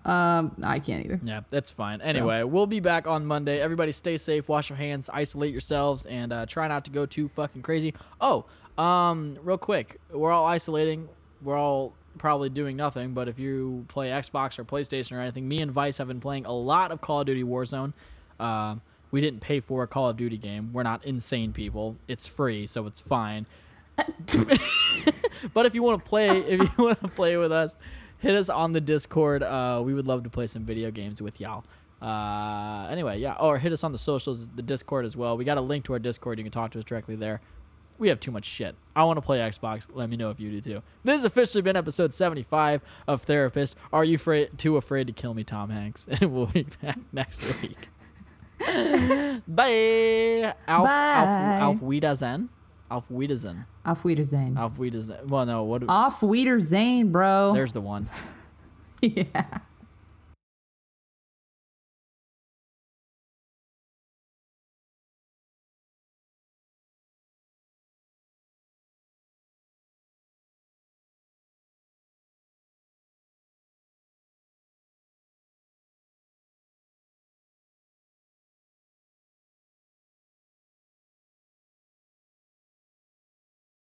Um, I can't either. Yeah, that's fine. Anyway, we'll be back on Monday. Everybody, stay safe. Wash your hands. Isolate yourselves, and uh, try not to go too fucking crazy. Oh, um, real quick, we're all isolating. We're all probably doing nothing. But if you play Xbox or PlayStation or anything, me and Vice have been playing a lot of Call of Duty Warzone. Um, we didn't pay for a Call of Duty game. We're not insane people. It's free, so it's fine. but if you want to play, if you want to play with us, hit us on the Discord. Uh, we would love to play some video games with y'all. Uh, anyway, yeah, or hit us on the socials, the Discord as well. We got a link to our Discord. You can talk to us directly there. We have too much shit. I want to play Xbox. Let me know if you do too. This has officially been episode 75 of TheraPissed. Are you afraid, too afraid to kill me, Tom Hanks? And we'll be back next week. Bye. Auf, Bye. Auf, auf Wiedersehen. Auf Wiedersehen. Auf Wiedersehen. Auf Wiedersehen. Well, no. What? Off Wiedersehen, bro. There's the one. yeah.